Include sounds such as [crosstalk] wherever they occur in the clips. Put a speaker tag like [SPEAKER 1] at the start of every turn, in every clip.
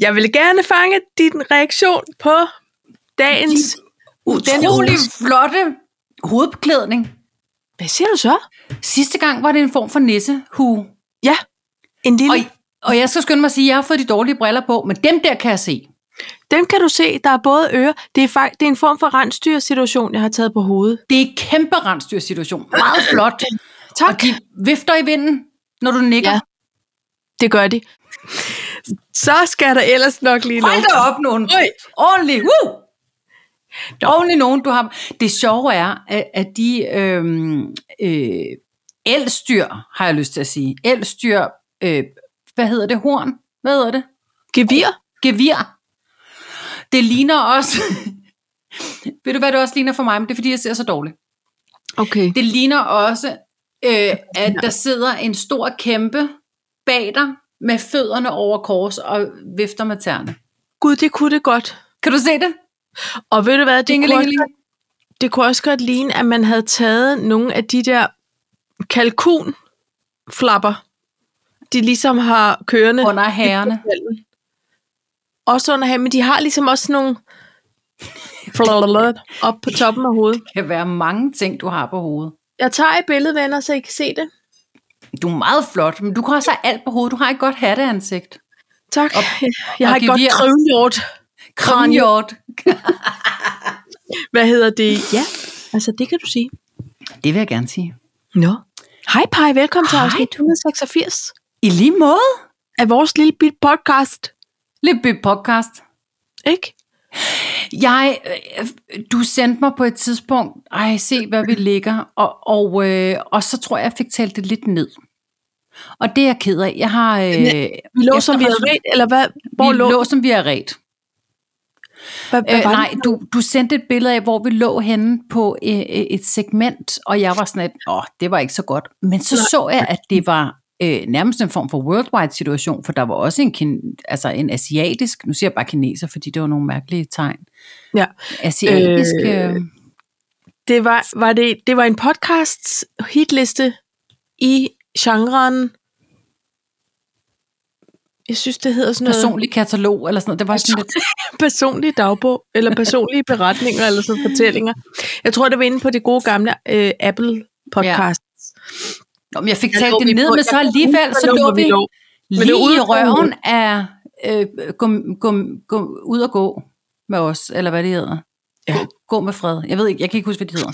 [SPEAKER 1] Jeg vil gerne fange din reaktion på dagens...
[SPEAKER 2] Utrolig flotte hovedbeklædning.
[SPEAKER 1] Hvad siger du så?
[SPEAKER 2] Sidste gang var det en form for nissehue.
[SPEAKER 1] Ja, en lille...
[SPEAKER 2] Og, og jeg skal skynde mig at sige, at jeg har fået de dårlige briller på, men dem der kan jeg se.
[SPEAKER 1] Dem kan du se, der er både ører. Det er, fakt, det er en form for rensdyrsituation, jeg har taget på hovedet.
[SPEAKER 2] Det er en kæmpe rensdyrsituation. Meget flot.
[SPEAKER 1] Tak.
[SPEAKER 2] Og de vifter i vinden, når du nikker.
[SPEAKER 1] Ja. Det gør de. Så skal der ellers nok lige
[SPEAKER 2] Hold da op nogen.
[SPEAKER 1] Øj.
[SPEAKER 2] Ordentligt. Woo! Ordentligt nogen, du har. Det sjove er, at at de øhm, øh, elstyr, har jeg lyst til at sige. Elstyr, øh, hvad hedder det? Horn? Hvad hedder det?
[SPEAKER 1] Gevir.
[SPEAKER 2] Gevir. Det ligner også... [laughs] Ved du, hvad det også ligner for mig? Men det er, fordi jeg ser så dårligt.
[SPEAKER 1] Okay.
[SPEAKER 2] Det ligner også, øh, at der sidder en stor kæmpe bag dig med fødderne over kors og vifter med tæerne.
[SPEAKER 1] Gud, det kunne det godt.
[SPEAKER 2] Kan du se det?
[SPEAKER 1] Og ved du hvad, det kunne, også, det kunne også godt ligne, at man havde taget nogle af de der kalkunflapper, de ligesom har kørende.
[SPEAKER 2] Under herrene.
[SPEAKER 1] Også under her, men de har ligesom også nogle op på toppen af hovedet.
[SPEAKER 2] Det kan være mange ting, du har på hovedet.
[SPEAKER 1] Jeg tager et billede, venner, så I kan se det.
[SPEAKER 2] Du er meget flot, men du kan også have alt på hovedet. Du har et godt hatteansigt.
[SPEAKER 1] Tak.
[SPEAKER 2] Og-
[SPEAKER 1] jeg har
[SPEAKER 2] og
[SPEAKER 1] et godt
[SPEAKER 2] gevir.
[SPEAKER 1] krøvhjort.
[SPEAKER 2] Kranjord.
[SPEAKER 1] Hvad hedder det? Ja, altså det kan du sige.
[SPEAKER 2] Det vil jeg gerne sige.
[SPEAKER 1] Nå. Hej Paj, velkommen til
[SPEAKER 2] Hej.
[SPEAKER 1] afsnit 186
[SPEAKER 2] I lige måde.
[SPEAKER 1] af vores lille bit podcast.
[SPEAKER 2] Lidt bit podcast.
[SPEAKER 1] Ikke?
[SPEAKER 2] Jeg, øh, du sendte mig på et tidspunkt, ej, se hvad vi ligger, og, og, øh, og så tror jeg, jeg fik talt det lidt ned. Og det er jeg ked af. Jeg har... Øh,
[SPEAKER 1] Vi lå, som vi
[SPEAKER 2] efterhånden-
[SPEAKER 1] ret, eller hvad? Hvor
[SPEAKER 2] vi
[SPEAKER 1] lå?
[SPEAKER 2] lå, som vi har ret.
[SPEAKER 1] Hvad, hvad
[SPEAKER 2] Øh, nej, du, du sendte et billede af, hvor vi lå henne på øh, øh, et segment, og jeg var sådan et, åh, det var ikke så godt. Men så
[SPEAKER 1] Nej.
[SPEAKER 2] så jeg, at det var øh, nærmest en form for worldwide situation, for der var også en, kin, altså en asiatisk, nu siger jeg bare kineser, fordi det var nogle mærkelige tegn.
[SPEAKER 1] Ja.
[SPEAKER 2] Asiatisk,
[SPEAKER 1] Øh,
[SPEAKER 2] øh,
[SPEAKER 1] Det var, var det, det var en podcast hitliste i genren jeg synes, det hedder sådan noget
[SPEAKER 2] personlig katalog, eller sådan noget. Det var sådan lidt, [laughs]
[SPEAKER 1] personlig dagbog, eller personlige beretninger, eller sådan fortællinger. Jeg tror, det var inde på det gode gamle øh, Apple podcast.
[SPEAKER 2] Nå, men jeg fik
[SPEAKER 1] Jeg
[SPEAKER 2] talt det ned,
[SPEAKER 1] på-
[SPEAKER 2] men så alligevel, så lå vi
[SPEAKER 1] lå. Det
[SPEAKER 2] lige i røven af øh, gå, gå, gå, ud og gå med os, eller hvad det hedder.
[SPEAKER 1] Ja.
[SPEAKER 2] Gå, gå med fred. Jeg ved ikke, jeg kan ikke huske, hvad det hedder.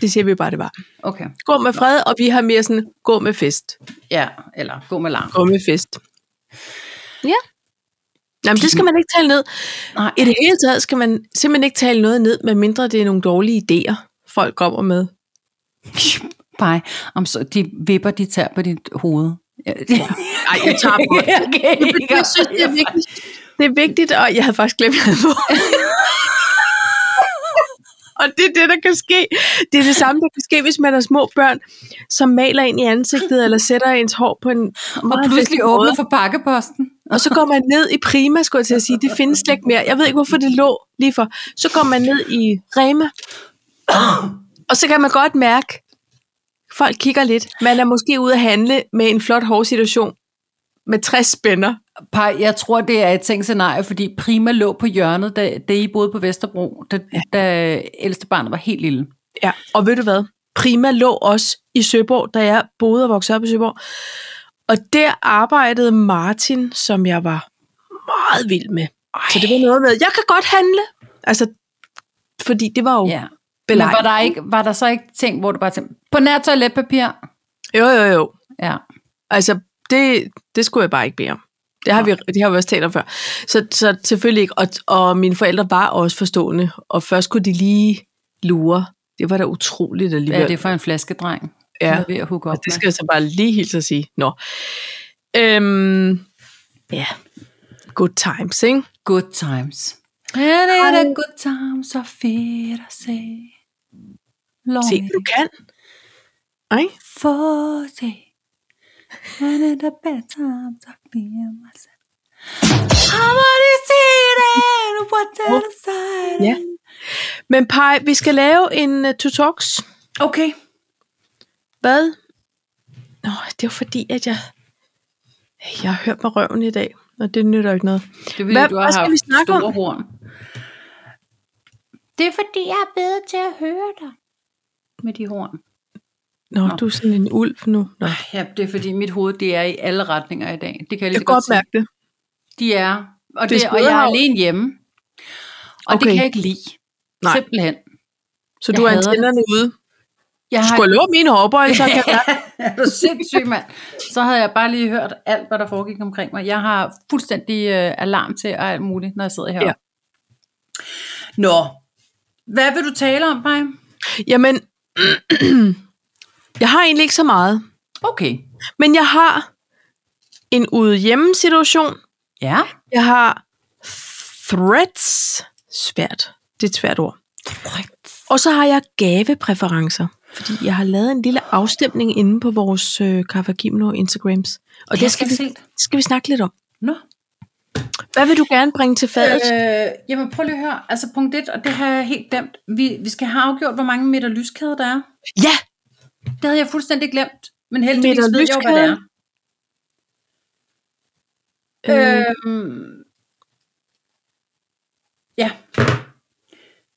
[SPEAKER 1] Det siger vi bare, det var.
[SPEAKER 2] Okay.
[SPEAKER 1] Gå med fred, og vi har mere sådan, gå med fest.
[SPEAKER 2] Ja, eller gå med larm.
[SPEAKER 1] Gå med fest. Ja. Jamen, det skal man ikke tale ned.
[SPEAKER 2] Nej,
[SPEAKER 1] I det hele taget skal man simpelthen ikke tale noget ned, medmindre det er nogle dårlige idéer, folk kommer med. [laughs]
[SPEAKER 2] Pej, om så de vipper, de tager på dit hoved. Ja.
[SPEAKER 1] Ej, jeg tager på [laughs] det.
[SPEAKER 2] okay.
[SPEAKER 1] Jeg synes, det er vigtigt. Det er vigtigt, og jeg havde faktisk glemt, at jeg. [laughs] Og det er det, der kan ske. Det er det samme, der kan ske, hvis man har små børn, som maler ind i ansigtet, eller sætter ens hår på en
[SPEAKER 2] Og pludselig åbner for pakkeposten.
[SPEAKER 1] Og så går man ned i Prima, skulle jeg til at sige. Det findes slet ikke mere. Jeg ved ikke, hvorfor det lå lige for. Så går man ned i Rema. Og så kan man godt mærke, folk kigger lidt. Man er måske ude at handle med en flot hårsituation med 60 spænder.
[SPEAKER 2] Pej, jeg tror, det er et tænkt scenarie, fordi Prima lå på hjørnet, da, da I boede på Vesterbro, da, ja. da ældste barn var helt lille.
[SPEAKER 1] Ja, og ved du hvad? Prima lå også i Søborg, da jeg boede og voksede op i Søborg. Og der arbejdede Martin, som jeg var meget vild med. Ej. Så det var noget med, jeg kan godt handle. Altså, fordi det var jo
[SPEAKER 2] Ja. Men
[SPEAKER 1] belejligt.
[SPEAKER 2] var der, ikke, var der så ikke ting, hvor du bare tænkte, på nær toiletpapir?
[SPEAKER 1] Jo, jo, jo.
[SPEAKER 2] Ja.
[SPEAKER 1] Altså, det, det skulle jeg bare ikke bede om. Det har, vi, det har vi også talt om før. Så, så selvfølgelig ikke. Og, og mine forældre var også forstående. Og først kunne de lige lure. Det var da utroligt alligevel.
[SPEAKER 2] Er det for en flaskedreng?
[SPEAKER 1] Ja.
[SPEAKER 2] Er ved at op
[SPEAKER 1] Og det skal jeg så bare lige helt at sige. Nå. Øhm, ja. Good times, ikke?
[SPEAKER 2] med. Good times. Ja, det er da good times, så fedt at se.
[SPEAKER 1] Se, du kan. Ej?
[SPEAKER 2] For det. When it a bad time, så bliver myself. I wanna see that, what that.
[SPEAKER 1] Ja. Men Paj, vi skal lave en uh, to talks.
[SPEAKER 2] Okay.
[SPEAKER 1] Hvad? Nå, det var fordi, at jeg... Jeg har hørt mig røven i dag, og det nytter ikke noget.
[SPEAKER 2] Det er fordi,
[SPEAKER 1] Hvad-
[SPEAKER 2] du har
[SPEAKER 1] hvad skal
[SPEAKER 2] haft
[SPEAKER 1] vi snakke om?
[SPEAKER 2] store horn. Det er fordi, jeg er bedre til at høre dig. Med de horn.
[SPEAKER 1] Nå,
[SPEAKER 2] Nå.
[SPEAKER 1] du er sådan en ulv nu. Nå.
[SPEAKER 2] Ja, det er fordi, mit hoved det er i alle retninger i dag. Det kan jeg lige
[SPEAKER 1] Jeg godt
[SPEAKER 2] se.
[SPEAKER 1] mærke det.
[SPEAKER 2] De er. Og,
[SPEAKER 1] Det
[SPEAKER 2] det, og jeg er alene hjemme. Og
[SPEAKER 1] Okay.
[SPEAKER 2] det kan jeg ikke lide.
[SPEAKER 1] Nej.
[SPEAKER 2] Simpelthen.
[SPEAKER 1] Så
[SPEAKER 2] Jeg
[SPEAKER 1] du har
[SPEAKER 2] hader det.
[SPEAKER 1] antennerne ude.
[SPEAKER 2] Jeg
[SPEAKER 1] Du skulle have lov mine hårbøjler, så kan jeg [laughs]
[SPEAKER 2] er du sindssyg, mand? Så havde jeg bare lige hørt alt, hvad der foregik omkring mig. Jeg har fuldstændig øh, alarm til og alt muligt, når jeg sidder her.
[SPEAKER 1] Ja.
[SPEAKER 2] Nå, hvad vil du tale om, Paj?
[SPEAKER 1] Jamen, [clears throat] jeg har egentlig ikke så meget.
[SPEAKER 2] Okay.
[SPEAKER 1] Men jeg har en ude hjemme situation.
[SPEAKER 2] Ja.
[SPEAKER 1] Jeg har threats. Svært. Det er et svært ord. Og så har jeg gavepræferencer. Fordi jeg har lavet en lille afstemning inde på vores øh, Kaffe Gimno Instagrams. Og det,
[SPEAKER 2] jeg
[SPEAKER 1] skal, vi, skal vi snakke lidt om.
[SPEAKER 2] Nå.
[SPEAKER 1] Hvad vil du gerne bringe til fadet?
[SPEAKER 2] Øh, jamen prøv lige at høre. Altså punkt 1, og det har jeg helt glemt. Vi, vi skal have afgjort, hvor mange meter lyskæde der er.
[SPEAKER 1] Ja!
[SPEAKER 2] Det havde jeg fuldstændig glemt. Men heldigvis
[SPEAKER 1] Meter
[SPEAKER 2] ved jeg jo, hvad det er.
[SPEAKER 1] Øh,
[SPEAKER 2] Øhm, ja.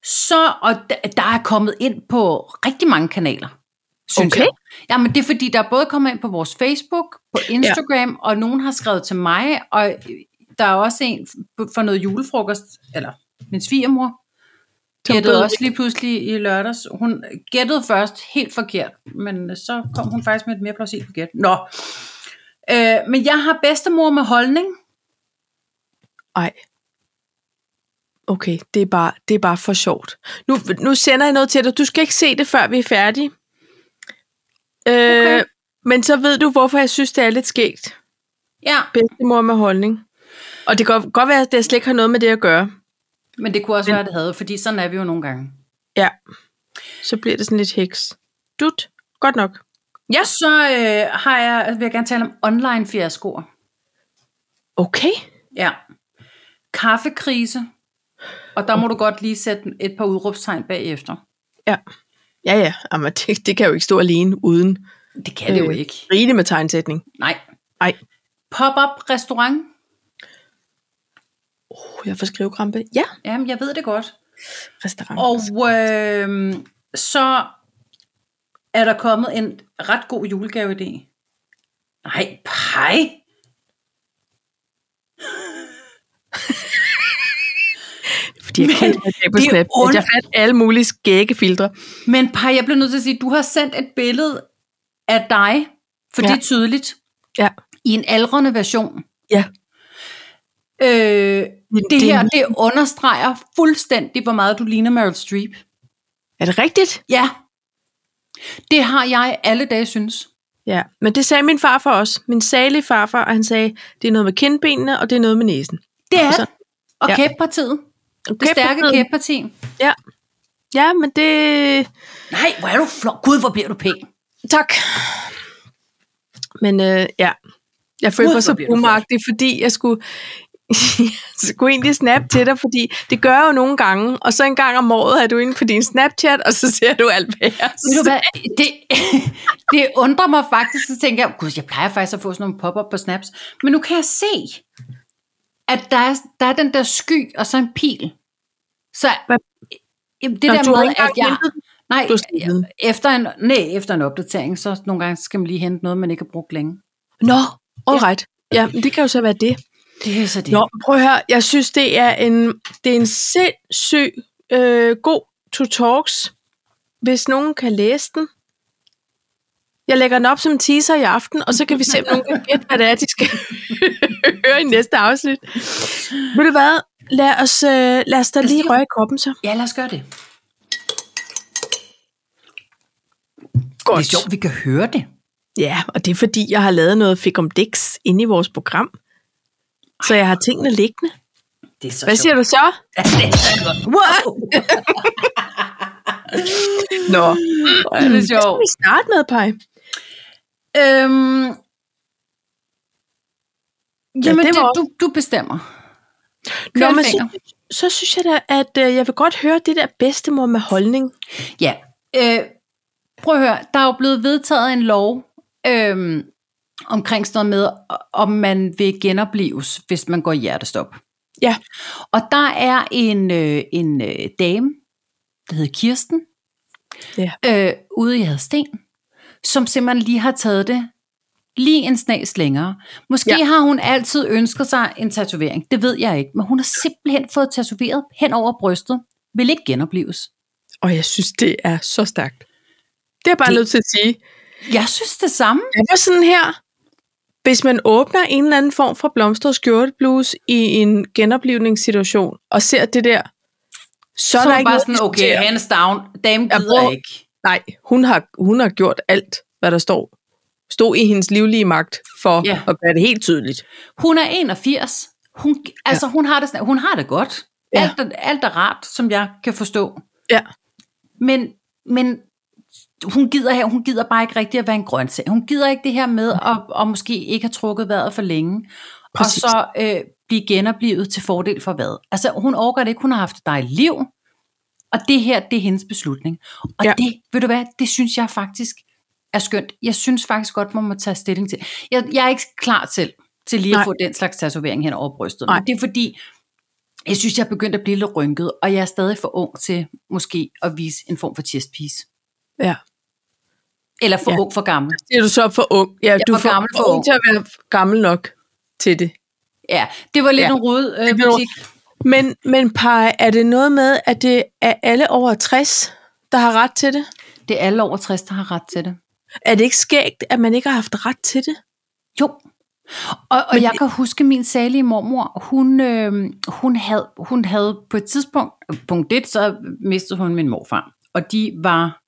[SPEAKER 2] Så, og der er kommet ind på rigtig mange kanaler, synes
[SPEAKER 1] Okay.
[SPEAKER 2] jeg. Jamen, det er fordi, der er både kommet ind på vores Facebook, på Instagram, ja. og nogen har skrevet til mig, og der er også en for noget julefrokost, eller min svigermor, gættede også lige pludselig i lørdags. Hun gættede først helt forkert, men så kom hun faktisk med et mere plausibelt gæt. Nå. Øh, men jeg har bedstemor med holdning.
[SPEAKER 1] Ej. Okay, det er, bare, det er bare for sjovt. Nu, nu sender jeg noget til dig. Du skal ikke se det, før vi er færdige. Øh,
[SPEAKER 2] Okay.
[SPEAKER 1] Men så ved du, hvorfor jeg synes, det er lidt skægt.
[SPEAKER 2] Ja,
[SPEAKER 1] Bedstemor med holdning. Og det kan godt- være, at det slet ikke har noget med det at gøre.
[SPEAKER 2] men det kunne også være, det havde, fordi sådan er vi jo nogle gange.
[SPEAKER 1] Ja. Så bliver det sådan lidt heks. Dut. Godt nok. Ja.
[SPEAKER 2] Så øh, har jeg, vil jeg gerne tale om online fiaskoer.
[SPEAKER 1] Okay.
[SPEAKER 2] Ja. Kaffekrise. Og der må du godt lige sætte et par udråbstegn bagefter.
[SPEAKER 1] Ja. Ja, ja. Jamen, [laughs] det, det kan jo ikke stå alene uden
[SPEAKER 2] Det kan det jo
[SPEAKER 1] Øh.
[SPEAKER 2] ikke.
[SPEAKER 1] rige med tegnsætning.
[SPEAKER 2] Nej.
[SPEAKER 1] Ej.
[SPEAKER 2] Pop-up restaurant.
[SPEAKER 1] Oh, jeg får skrivekrampe. Ja.
[SPEAKER 2] Jamen, jeg ved det godt.
[SPEAKER 1] Restaurant.
[SPEAKER 2] Og øh, så er der kommet en ret god julegave-idé. Nej, pej. [laughs]
[SPEAKER 1] Fordi jeg kan på
[SPEAKER 2] det er
[SPEAKER 1] Snap.
[SPEAKER 2] ondt.
[SPEAKER 1] Jeg fandt alle mulige skægge filtre.
[SPEAKER 2] Men pej, jeg bliver nødt til at sige, du har sendt et billede af dig, for. Ja. det er tydeligt,
[SPEAKER 1] Ja.
[SPEAKER 2] i en aldrende version.
[SPEAKER 1] Ja.
[SPEAKER 2] Øh,
[SPEAKER 1] Det,
[SPEAKER 2] det her, det understreger fuldstændig, hvor meget du ligner Meryl Streep.
[SPEAKER 1] Er det rigtigt?
[SPEAKER 2] Ja. Det har jeg alle dage synes.
[SPEAKER 1] Ja, men det sagde min farfar også. Min salige farfar, og han sagde, det er noget med kindbenene, og det er noget med næsen.
[SPEAKER 2] Det er
[SPEAKER 1] Og så-
[SPEAKER 2] Og
[SPEAKER 1] ja.
[SPEAKER 2] kæppartiet.
[SPEAKER 1] Og
[SPEAKER 2] Det stærke kæpparti.
[SPEAKER 1] Ja. ja, men det...
[SPEAKER 2] Nej, hvor er du flot. Gud, hvor bliver du pæn.
[SPEAKER 1] Tak. Men øh, ja, jeg følte
[SPEAKER 2] Gud,
[SPEAKER 1] mig så boomeragtig, fordi jeg skulle, [laughs] skulle egentlig snappe til dig, fordi det gør jeg jo nogle gange, og så en gang om året er du inde på din Snapchat, og så ser du alt, jeg
[SPEAKER 2] Ved du hvad, det, [laughs] det undrer mig faktisk, så tænker jeg, gud, jeg plejer faktisk at få sådan nogle pop-up på snaps, men nu kan jeg se, at der er, der er den der sky, og så en pil. Så
[SPEAKER 1] Hvad?
[SPEAKER 2] Det
[SPEAKER 1] Nå,
[SPEAKER 2] der med, at jeg... Nej, efter en, nej, efter en opdatering, så nogle gange skal man lige hente noget, man ikke har brugt længe.
[SPEAKER 1] Nå, all right. Ja, det kan jo så være det.
[SPEAKER 2] Det er så det.
[SPEAKER 1] Nå, prøv at høre. Jeg synes, det er en, det er en sindssyg øh, god to talks, hvis nogen kan læse den. Jeg lægger den op som teaser i aften, og så kan vi se, om nogen kan gætte, hvad det er, de skal [laughs] høre i næste afsnit. Ved du hvad? Lad os, øh, lad os da lige røre i koppen så.
[SPEAKER 2] Ja, lad os gøre det.
[SPEAKER 1] Godt.
[SPEAKER 2] Det er sjovt, vi kan høre det.
[SPEAKER 1] Ja, og det er fordi, jeg har lavet noget fik om dix inde i vores program. Så jeg har tingene liggende.
[SPEAKER 2] Det er så
[SPEAKER 1] Hvad
[SPEAKER 2] sjovt.
[SPEAKER 1] siger du så?
[SPEAKER 2] Ja, det er så godt. Wow!
[SPEAKER 1] Nå,
[SPEAKER 2] Hvor er det
[SPEAKER 1] hvad skal
[SPEAKER 2] sjovt.
[SPEAKER 1] vi starte med, Paj?
[SPEAKER 2] Øhm, jamen,
[SPEAKER 1] det
[SPEAKER 2] det
[SPEAKER 1] var-
[SPEAKER 2] du, du bestemmer.
[SPEAKER 1] Nå, men så, så synes jeg da, at øh, jeg vil godt høre det der bedstemor med holdning.
[SPEAKER 2] Ja. Øh, prøv at høre, der er jo blevet vedtaget en lov, øhm, omkring sådan noget med, om man vil genopleves, hvis man går i hjertestop.
[SPEAKER 1] Ja.
[SPEAKER 2] Og der er en, øh, en øh, dame, der hedder Kirsten,
[SPEAKER 1] Ja.
[SPEAKER 2] øh, ude i Hadsten, som simpelthen lige har taget det lige en snas længere. Måske
[SPEAKER 1] Ja.
[SPEAKER 2] har hun altid ønsket sig en tatovering, det ved jeg ikke, men hun har simpelthen fået tatoveret hen over brystet, vil ikke genopleves.
[SPEAKER 1] Og jeg synes, det er så stærkt. Det er jeg bare
[SPEAKER 2] Det-
[SPEAKER 1] nødt til at sige.
[SPEAKER 2] Jeg synes det samme.
[SPEAKER 1] Det var sådan her. Hvis man åbner en eller anden form for blomstret skjorteblues i en genoplevningssituation, og ser det der, så,
[SPEAKER 2] Så
[SPEAKER 1] er
[SPEAKER 2] er
[SPEAKER 1] der ikke
[SPEAKER 2] bare
[SPEAKER 1] noget
[SPEAKER 2] sådan, okay, hands down, dame
[SPEAKER 1] Jeg
[SPEAKER 2] gider
[SPEAKER 1] bruger-
[SPEAKER 2] ikke.
[SPEAKER 1] Nej, hun har, hun har gjort alt, hvad der står, stod i hendes livlige magt, for
[SPEAKER 2] Ja.
[SPEAKER 1] at gøre det helt tydeligt.
[SPEAKER 2] Hun er 81. Hun, altså, hun, har det, hun har det godt.
[SPEAKER 1] Ja.
[SPEAKER 2] Alt, er, alt er rart, som jeg kan forstå.
[SPEAKER 1] Ja.
[SPEAKER 2] Men, men hun gider, her, hun gider bare ikke rigtig at være en grøntsag. Hun gider ikke det her med at, at måske ikke have trukket vejret for længe.
[SPEAKER 1] Præcis.
[SPEAKER 2] Og så øh, blive genoplevet til fordel for hvad? Altså, hun overgår det ikke. Hun har haft dejligt liv. Og det her, det er hendes beslutning. Og
[SPEAKER 1] Ja.
[SPEAKER 2] det, ved du hvad, det synes jeg faktisk er skønt. Jeg synes faktisk godt, man må tage stilling til. Jeg, jeg er ikke klar til, til lige
[SPEAKER 1] Nej.
[SPEAKER 2] at få den slags tatovering hen over brystet.
[SPEAKER 1] Nej.
[SPEAKER 2] Men det er fordi, jeg synes, jeg er begyndt at blive lidt rynket, og jeg er stadig for ung til måske at vise en form for chest piece.
[SPEAKER 1] Ja.
[SPEAKER 2] Eller for
[SPEAKER 1] Ja.
[SPEAKER 2] ung for gammel.
[SPEAKER 1] Det er du så for ung. Ja, du er
[SPEAKER 2] for gammel for
[SPEAKER 1] ung
[SPEAKER 2] ung.
[SPEAKER 1] til at være gammel nok til det.
[SPEAKER 2] Ja, det var lidt
[SPEAKER 1] Ja.
[SPEAKER 2] en rød øh, butik.
[SPEAKER 1] Men, men Paj, er det noget med, at det er alle over 60, der har ret til det?
[SPEAKER 2] Det er alle over 60, der har ret til det.
[SPEAKER 1] Er det ikke skægt, at man ikke har haft ret til det?
[SPEAKER 2] Jo. Og, og jeg kan huske min salige mormor, hun, øh, hun, havde, hun havde på et tidspunkt, punkt et, så mistede hun min morfar. Og de var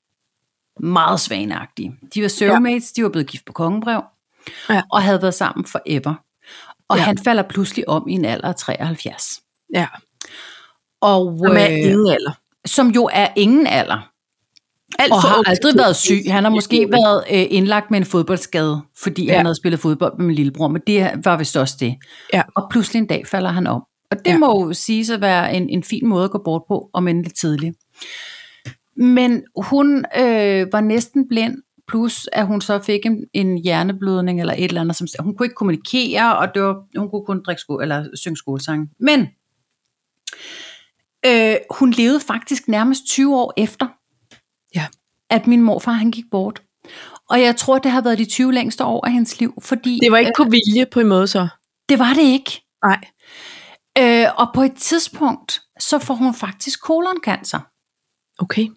[SPEAKER 2] meget svaneagtige. De var soulmates, de var blevet gift på kongebrev,
[SPEAKER 1] Ja.
[SPEAKER 2] og havde været sammen forever. Og
[SPEAKER 1] Ja.
[SPEAKER 2] ja. han falder pludselig om i en alder af 73.
[SPEAKER 1] Ja.
[SPEAKER 2] Og,
[SPEAKER 1] Som er
[SPEAKER 2] øh,
[SPEAKER 1] ingen alder.
[SPEAKER 2] som jo er ingen alder.
[SPEAKER 1] Alt
[SPEAKER 2] Og
[SPEAKER 1] for
[SPEAKER 2] har aldrig været syg. Han har måske været øh, indlagt med en fodboldskade, fordi
[SPEAKER 1] Ja.
[SPEAKER 2] ja. han havde spillet fodbold med min lillebror, men det var vist også det.
[SPEAKER 1] Ja.
[SPEAKER 2] Og pludselig en dag falder han om. Og det
[SPEAKER 1] Ja.
[SPEAKER 2] ja. må jo sige at være en, en fin måde at gå bort på, om end lidt tidligt. Men hun øh, var næsten blind, plus at hun så fik en, en hjerneblødning eller et eller andet. Som, hun kunne ikke kommunikere, og det var, hun kunne kun drikke sko, eller synge skolesang. Men øh, hun levede faktisk nærmest 20 år efter,
[SPEAKER 1] Ja.
[SPEAKER 2] at min morfar han gik bort. Og jeg tror, det har været de 20 længste år af hendes liv, fordi
[SPEAKER 1] Det var ikke på vilje på en måde så.
[SPEAKER 2] øh, det var det ikke.
[SPEAKER 1] Nej.
[SPEAKER 2] Øh, og på et tidspunkt, så får hun faktisk koloncancer.
[SPEAKER 1] Okay.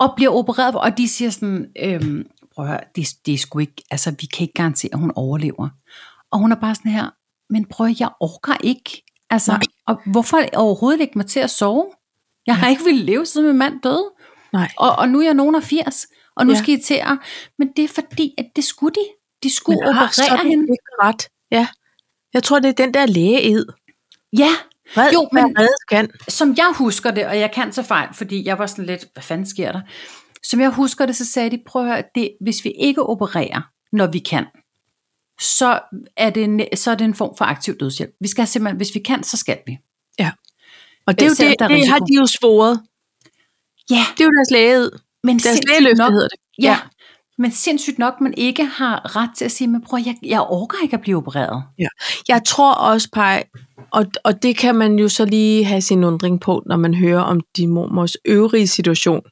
[SPEAKER 2] Og bliver opereret, og de siger sådan, øhm, prøv at høre, det, det er sgu ikke, altså vi kan ikke garantere, at hun overlever. Og hun er bare sådan her, men prøv at, jeg orker ikke. Altså,
[SPEAKER 1] Nej.
[SPEAKER 2] og hvorfor overhovedet lægge mig til at sove? Jeg har ikke ville leve, siden min mand døde.
[SPEAKER 1] Nej.
[SPEAKER 2] Og, og nu er jeg nogen af 80, og nu
[SPEAKER 1] Ja.
[SPEAKER 2] skal I til at... Men det er fordi, at det skulle de. De skulle
[SPEAKER 1] Men
[SPEAKER 2] operere
[SPEAKER 1] sådan
[SPEAKER 2] hende.
[SPEAKER 1] ret. Ja. Jeg tror, det er den der lægeed.
[SPEAKER 2] Ja,
[SPEAKER 1] Red,
[SPEAKER 2] Jo, men-
[SPEAKER 1] kan.
[SPEAKER 2] som jeg husker det, og jeg kan så fejl, fordi jeg var sådan lidt, hvad fanden sker der? Som jeg husker det, så sagde de, prøv at høre, det, hvis vi ikke opererer, når vi kan, så er, det, en- så er det en form for aktiv dødshjælp. Vi skal simpelthen, hvis vi kan, så skal vi.
[SPEAKER 1] Og det er jo
[SPEAKER 2] Selvom
[SPEAKER 1] det,
[SPEAKER 2] der er
[SPEAKER 1] det har de jo svoret.
[SPEAKER 2] Ja,
[SPEAKER 1] Det er jo deres lægeed.
[SPEAKER 2] men
[SPEAKER 1] Deres lægeløfte
[SPEAKER 2] nok,
[SPEAKER 1] hedder det.
[SPEAKER 2] ja,
[SPEAKER 1] Ja.
[SPEAKER 2] Ja, men sindssygt nok, man ikke har ret til at sige, men prøv jeg, jeg orker ikke at blive opereret.
[SPEAKER 1] Jeg tror også, Paj, og, og det kan man jo så lige have sin undring på, når man hører om din mormors øvrige situation,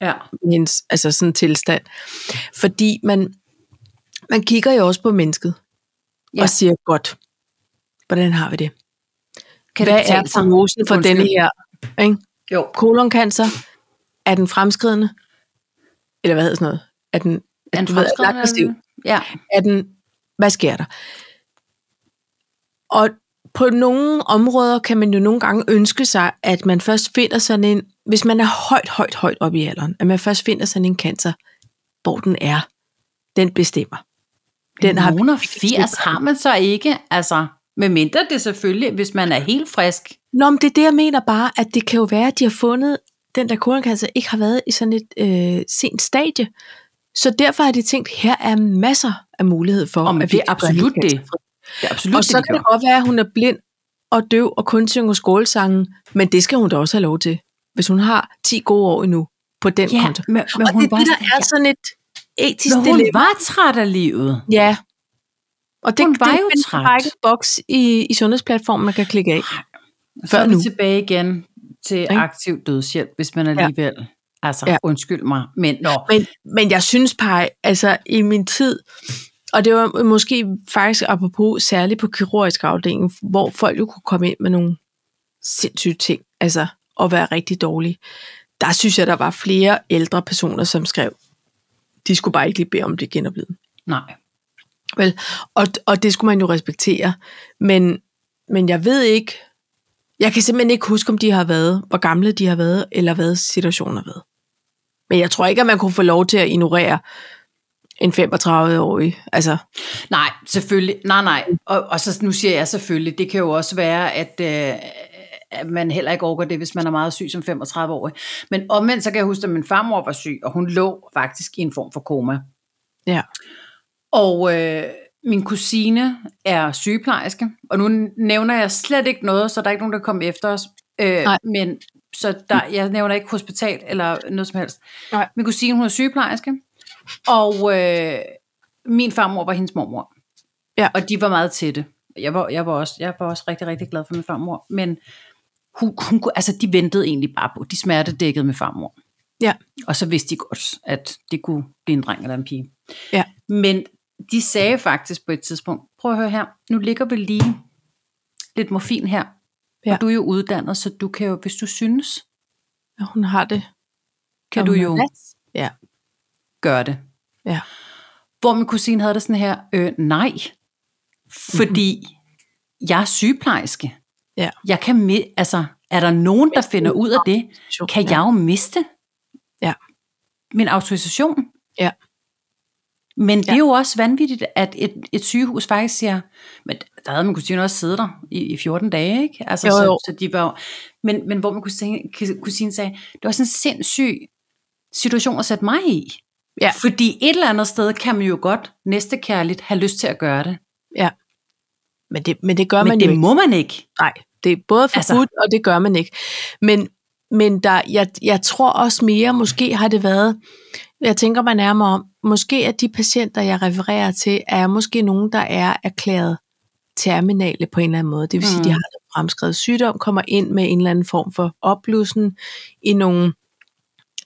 [SPEAKER 2] Ja.
[SPEAKER 1] hendes altså sådan en tilstand. Fordi man, man kigger jo også på mennesket ja.
[SPEAKER 2] Ja.
[SPEAKER 1] og siger, godt, hvordan har vi det?
[SPEAKER 2] Kan
[SPEAKER 1] Hvad
[SPEAKER 2] det
[SPEAKER 1] er prognosen for
[SPEAKER 2] Undskyld.
[SPEAKER 1] denne her? Ikke?
[SPEAKER 2] Jo.
[SPEAKER 1] Koloncancer, er den fremskridende? Eller hvad hedder sådan noget? Er den, er, den aggressiv?
[SPEAKER 2] Ja.
[SPEAKER 1] er den, hvad sker der? Og på nogle områder kan man jo nogle gange ønske sig, at man først finder sådan en, hvis man er højt, højt, højt op i alderen, at man først finder sådan en cancer, hvor den er, den bestemmer. Den har
[SPEAKER 2] Nogen af 80 har man så ikke, altså, med mindre det selvfølgelig, hvis man er helt frisk.
[SPEAKER 1] Nå, men det er det, jeg mener bare, at det kan jo være, at de har fundet, den der koloncancer ikke har været i sådan et øh, sent stadie. Så derfor har de tænkt, her er masser af mulighed for,
[SPEAKER 2] men
[SPEAKER 1] at
[SPEAKER 2] det er absolut det. Det er absolut
[SPEAKER 1] Og så
[SPEAKER 2] det,
[SPEAKER 1] kan
[SPEAKER 2] de
[SPEAKER 1] det godt være, at hun er blind og døv og kun synger skålsangen, men det skal hun da også have lov til, hvis hun har 10 gode år endnu på den
[SPEAKER 2] Ja,
[SPEAKER 1] konto.
[SPEAKER 2] men, men
[SPEAKER 1] og
[SPEAKER 2] hun
[SPEAKER 1] det er
[SPEAKER 2] var,
[SPEAKER 1] det, der er sådan et etisk
[SPEAKER 2] men hun
[SPEAKER 1] dilemma.
[SPEAKER 2] var træt af livet.
[SPEAKER 1] Ja, Og det,
[SPEAKER 2] Hun var
[SPEAKER 1] det
[SPEAKER 2] jo
[SPEAKER 1] bare ikke en boks i, i sundhedsplatformen, man kan klikke af.
[SPEAKER 2] Så
[SPEAKER 1] Før
[SPEAKER 2] er vi
[SPEAKER 1] nu.
[SPEAKER 2] tilbage igen til aktiv dødshjælp, hvis man alligevel... Ja. Altså,
[SPEAKER 1] Ja.
[SPEAKER 2] undskyld mig, men nå.
[SPEAKER 1] Men, men jeg synes bare, altså i min tid, og det var måske faktisk apropos særligt på kirurgisk afdeling, hvor folk jo kunne komme ind med nogle sindssyge ting, altså at være rigtig dårlige. Der synes jeg, der var flere ældre personer, som skrev, de skulle bare ikke lige bede om det genoplevet.
[SPEAKER 2] Nej.
[SPEAKER 1] Vel? Og, og det skulle man jo respektere. Men, men jeg ved ikke, jeg kan simpelthen ikke huske, om de har været, hvor gamle de har været, eller hvad situationen har været. Men jeg tror ikke, at man kunne få lov til at ignorere en 35-årig. Altså,
[SPEAKER 2] Nej, selvfølgelig. Nej, nej. Og, og så nu siger jeg selvfølgelig, det kan jo også være, at, øh, at man heller ikke overgår det, hvis man er meget syg som 35-årig. Men omvendt, så kan jeg huske, at min farmor var syg, og hun lå faktisk i en form for koma.
[SPEAKER 1] ja.
[SPEAKER 2] Og øh, min kusine er sygeplejerske, og nu nævner jeg slet ikke noget, så der er ikke nogen, der kommer efter os. Øh,
[SPEAKER 1] Nej.
[SPEAKER 2] men så der, jeg nævner ikke hospital eller noget som helst.
[SPEAKER 1] Nej.
[SPEAKER 2] Min kusine, hun er sygeplejerske, og øh, min farmor var hendes mormor.
[SPEAKER 1] Ja.
[SPEAKER 2] Og de var meget tætte. Jeg var, jeg var, også, jeg var også rigtig, rigtig glad for min farmor. Men hun, hun, kunne- altså, de ventede egentlig bare på, de smertedækkede med farmor.
[SPEAKER 1] Ja.
[SPEAKER 2] Og så vidste de godt, at det kunne blive en dreng eller en pige.
[SPEAKER 1] Ja.
[SPEAKER 2] Men de sagde faktisk på et tidspunkt, prøv at høre her, nu ligger vi lige lidt morfin her.
[SPEAKER 1] Ja.
[SPEAKER 2] Og du er jo uddannet, så du kan jo, hvis du synes,
[SPEAKER 1] ja, hun har det.
[SPEAKER 2] kan
[SPEAKER 1] Og
[SPEAKER 2] du jo.
[SPEAKER 1] Ja.
[SPEAKER 2] gøre det.
[SPEAKER 1] Ja.
[SPEAKER 2] Hvor min kusine havde det sådan her, øh, nej, fordi mm-hmm. jeg er sygeplejerske.
[SPEAKER 1] Ja.
[SPEAKER 2] Jeg kan, mi- altså, er der nogen, der finder ud af det, kan jeg jo miste
[SPEAKER 1] Ja.
[SPEAKER 2] min autorisation.
[SPEAKER 1] Ja.
[SPEAKER 2] Men det
[SPEAKER 1] Ja.
[SPEAKER 2] er jo også vanvittigt, at et, et sygehus faktisk siger, men der havde min kusine også siddet der i, i 14 dage, ikke? Altså,
[SPEAKER 1] Jo,
[SPEAKER 2] så,
[SPEAKER 1] jo.
[SPEAKER 2] så de var jo, men, men hvor min kusine, kusine sagde, det var sådan en sindssyg situation at sætte mig i.
[SPEAKER 1] Ja.
[SPEAKER 2] Fordi et eller andet sted kan man jo godt næste kærligt have lyst til at gøre det.
[SPEAKER 1] Men det, men det gør
[SPEAKER 2] Men
[SPEAKER 1] man jo
[SPEAKER 2] det
[SPEAKER 1] ikke.
[SPEAKER 2] må man ikke.
[SPEAKER 1] Nej, det er både forbudt, altså. og det gør man ikke. Men, men der, jeg, jeg tror også mere, måske har det været, jeg tænker mig nærmere om, måske at de patienter, jeg refererer til, er måske nogen, der er erklæret terminale på en eller anden måde. Det vil sige,
[SPEAKER 2] Mm.
[SPEAKER 1] de har en fremskrevet sygdom, kommer ind med en eller anden form for opblussen i nogle,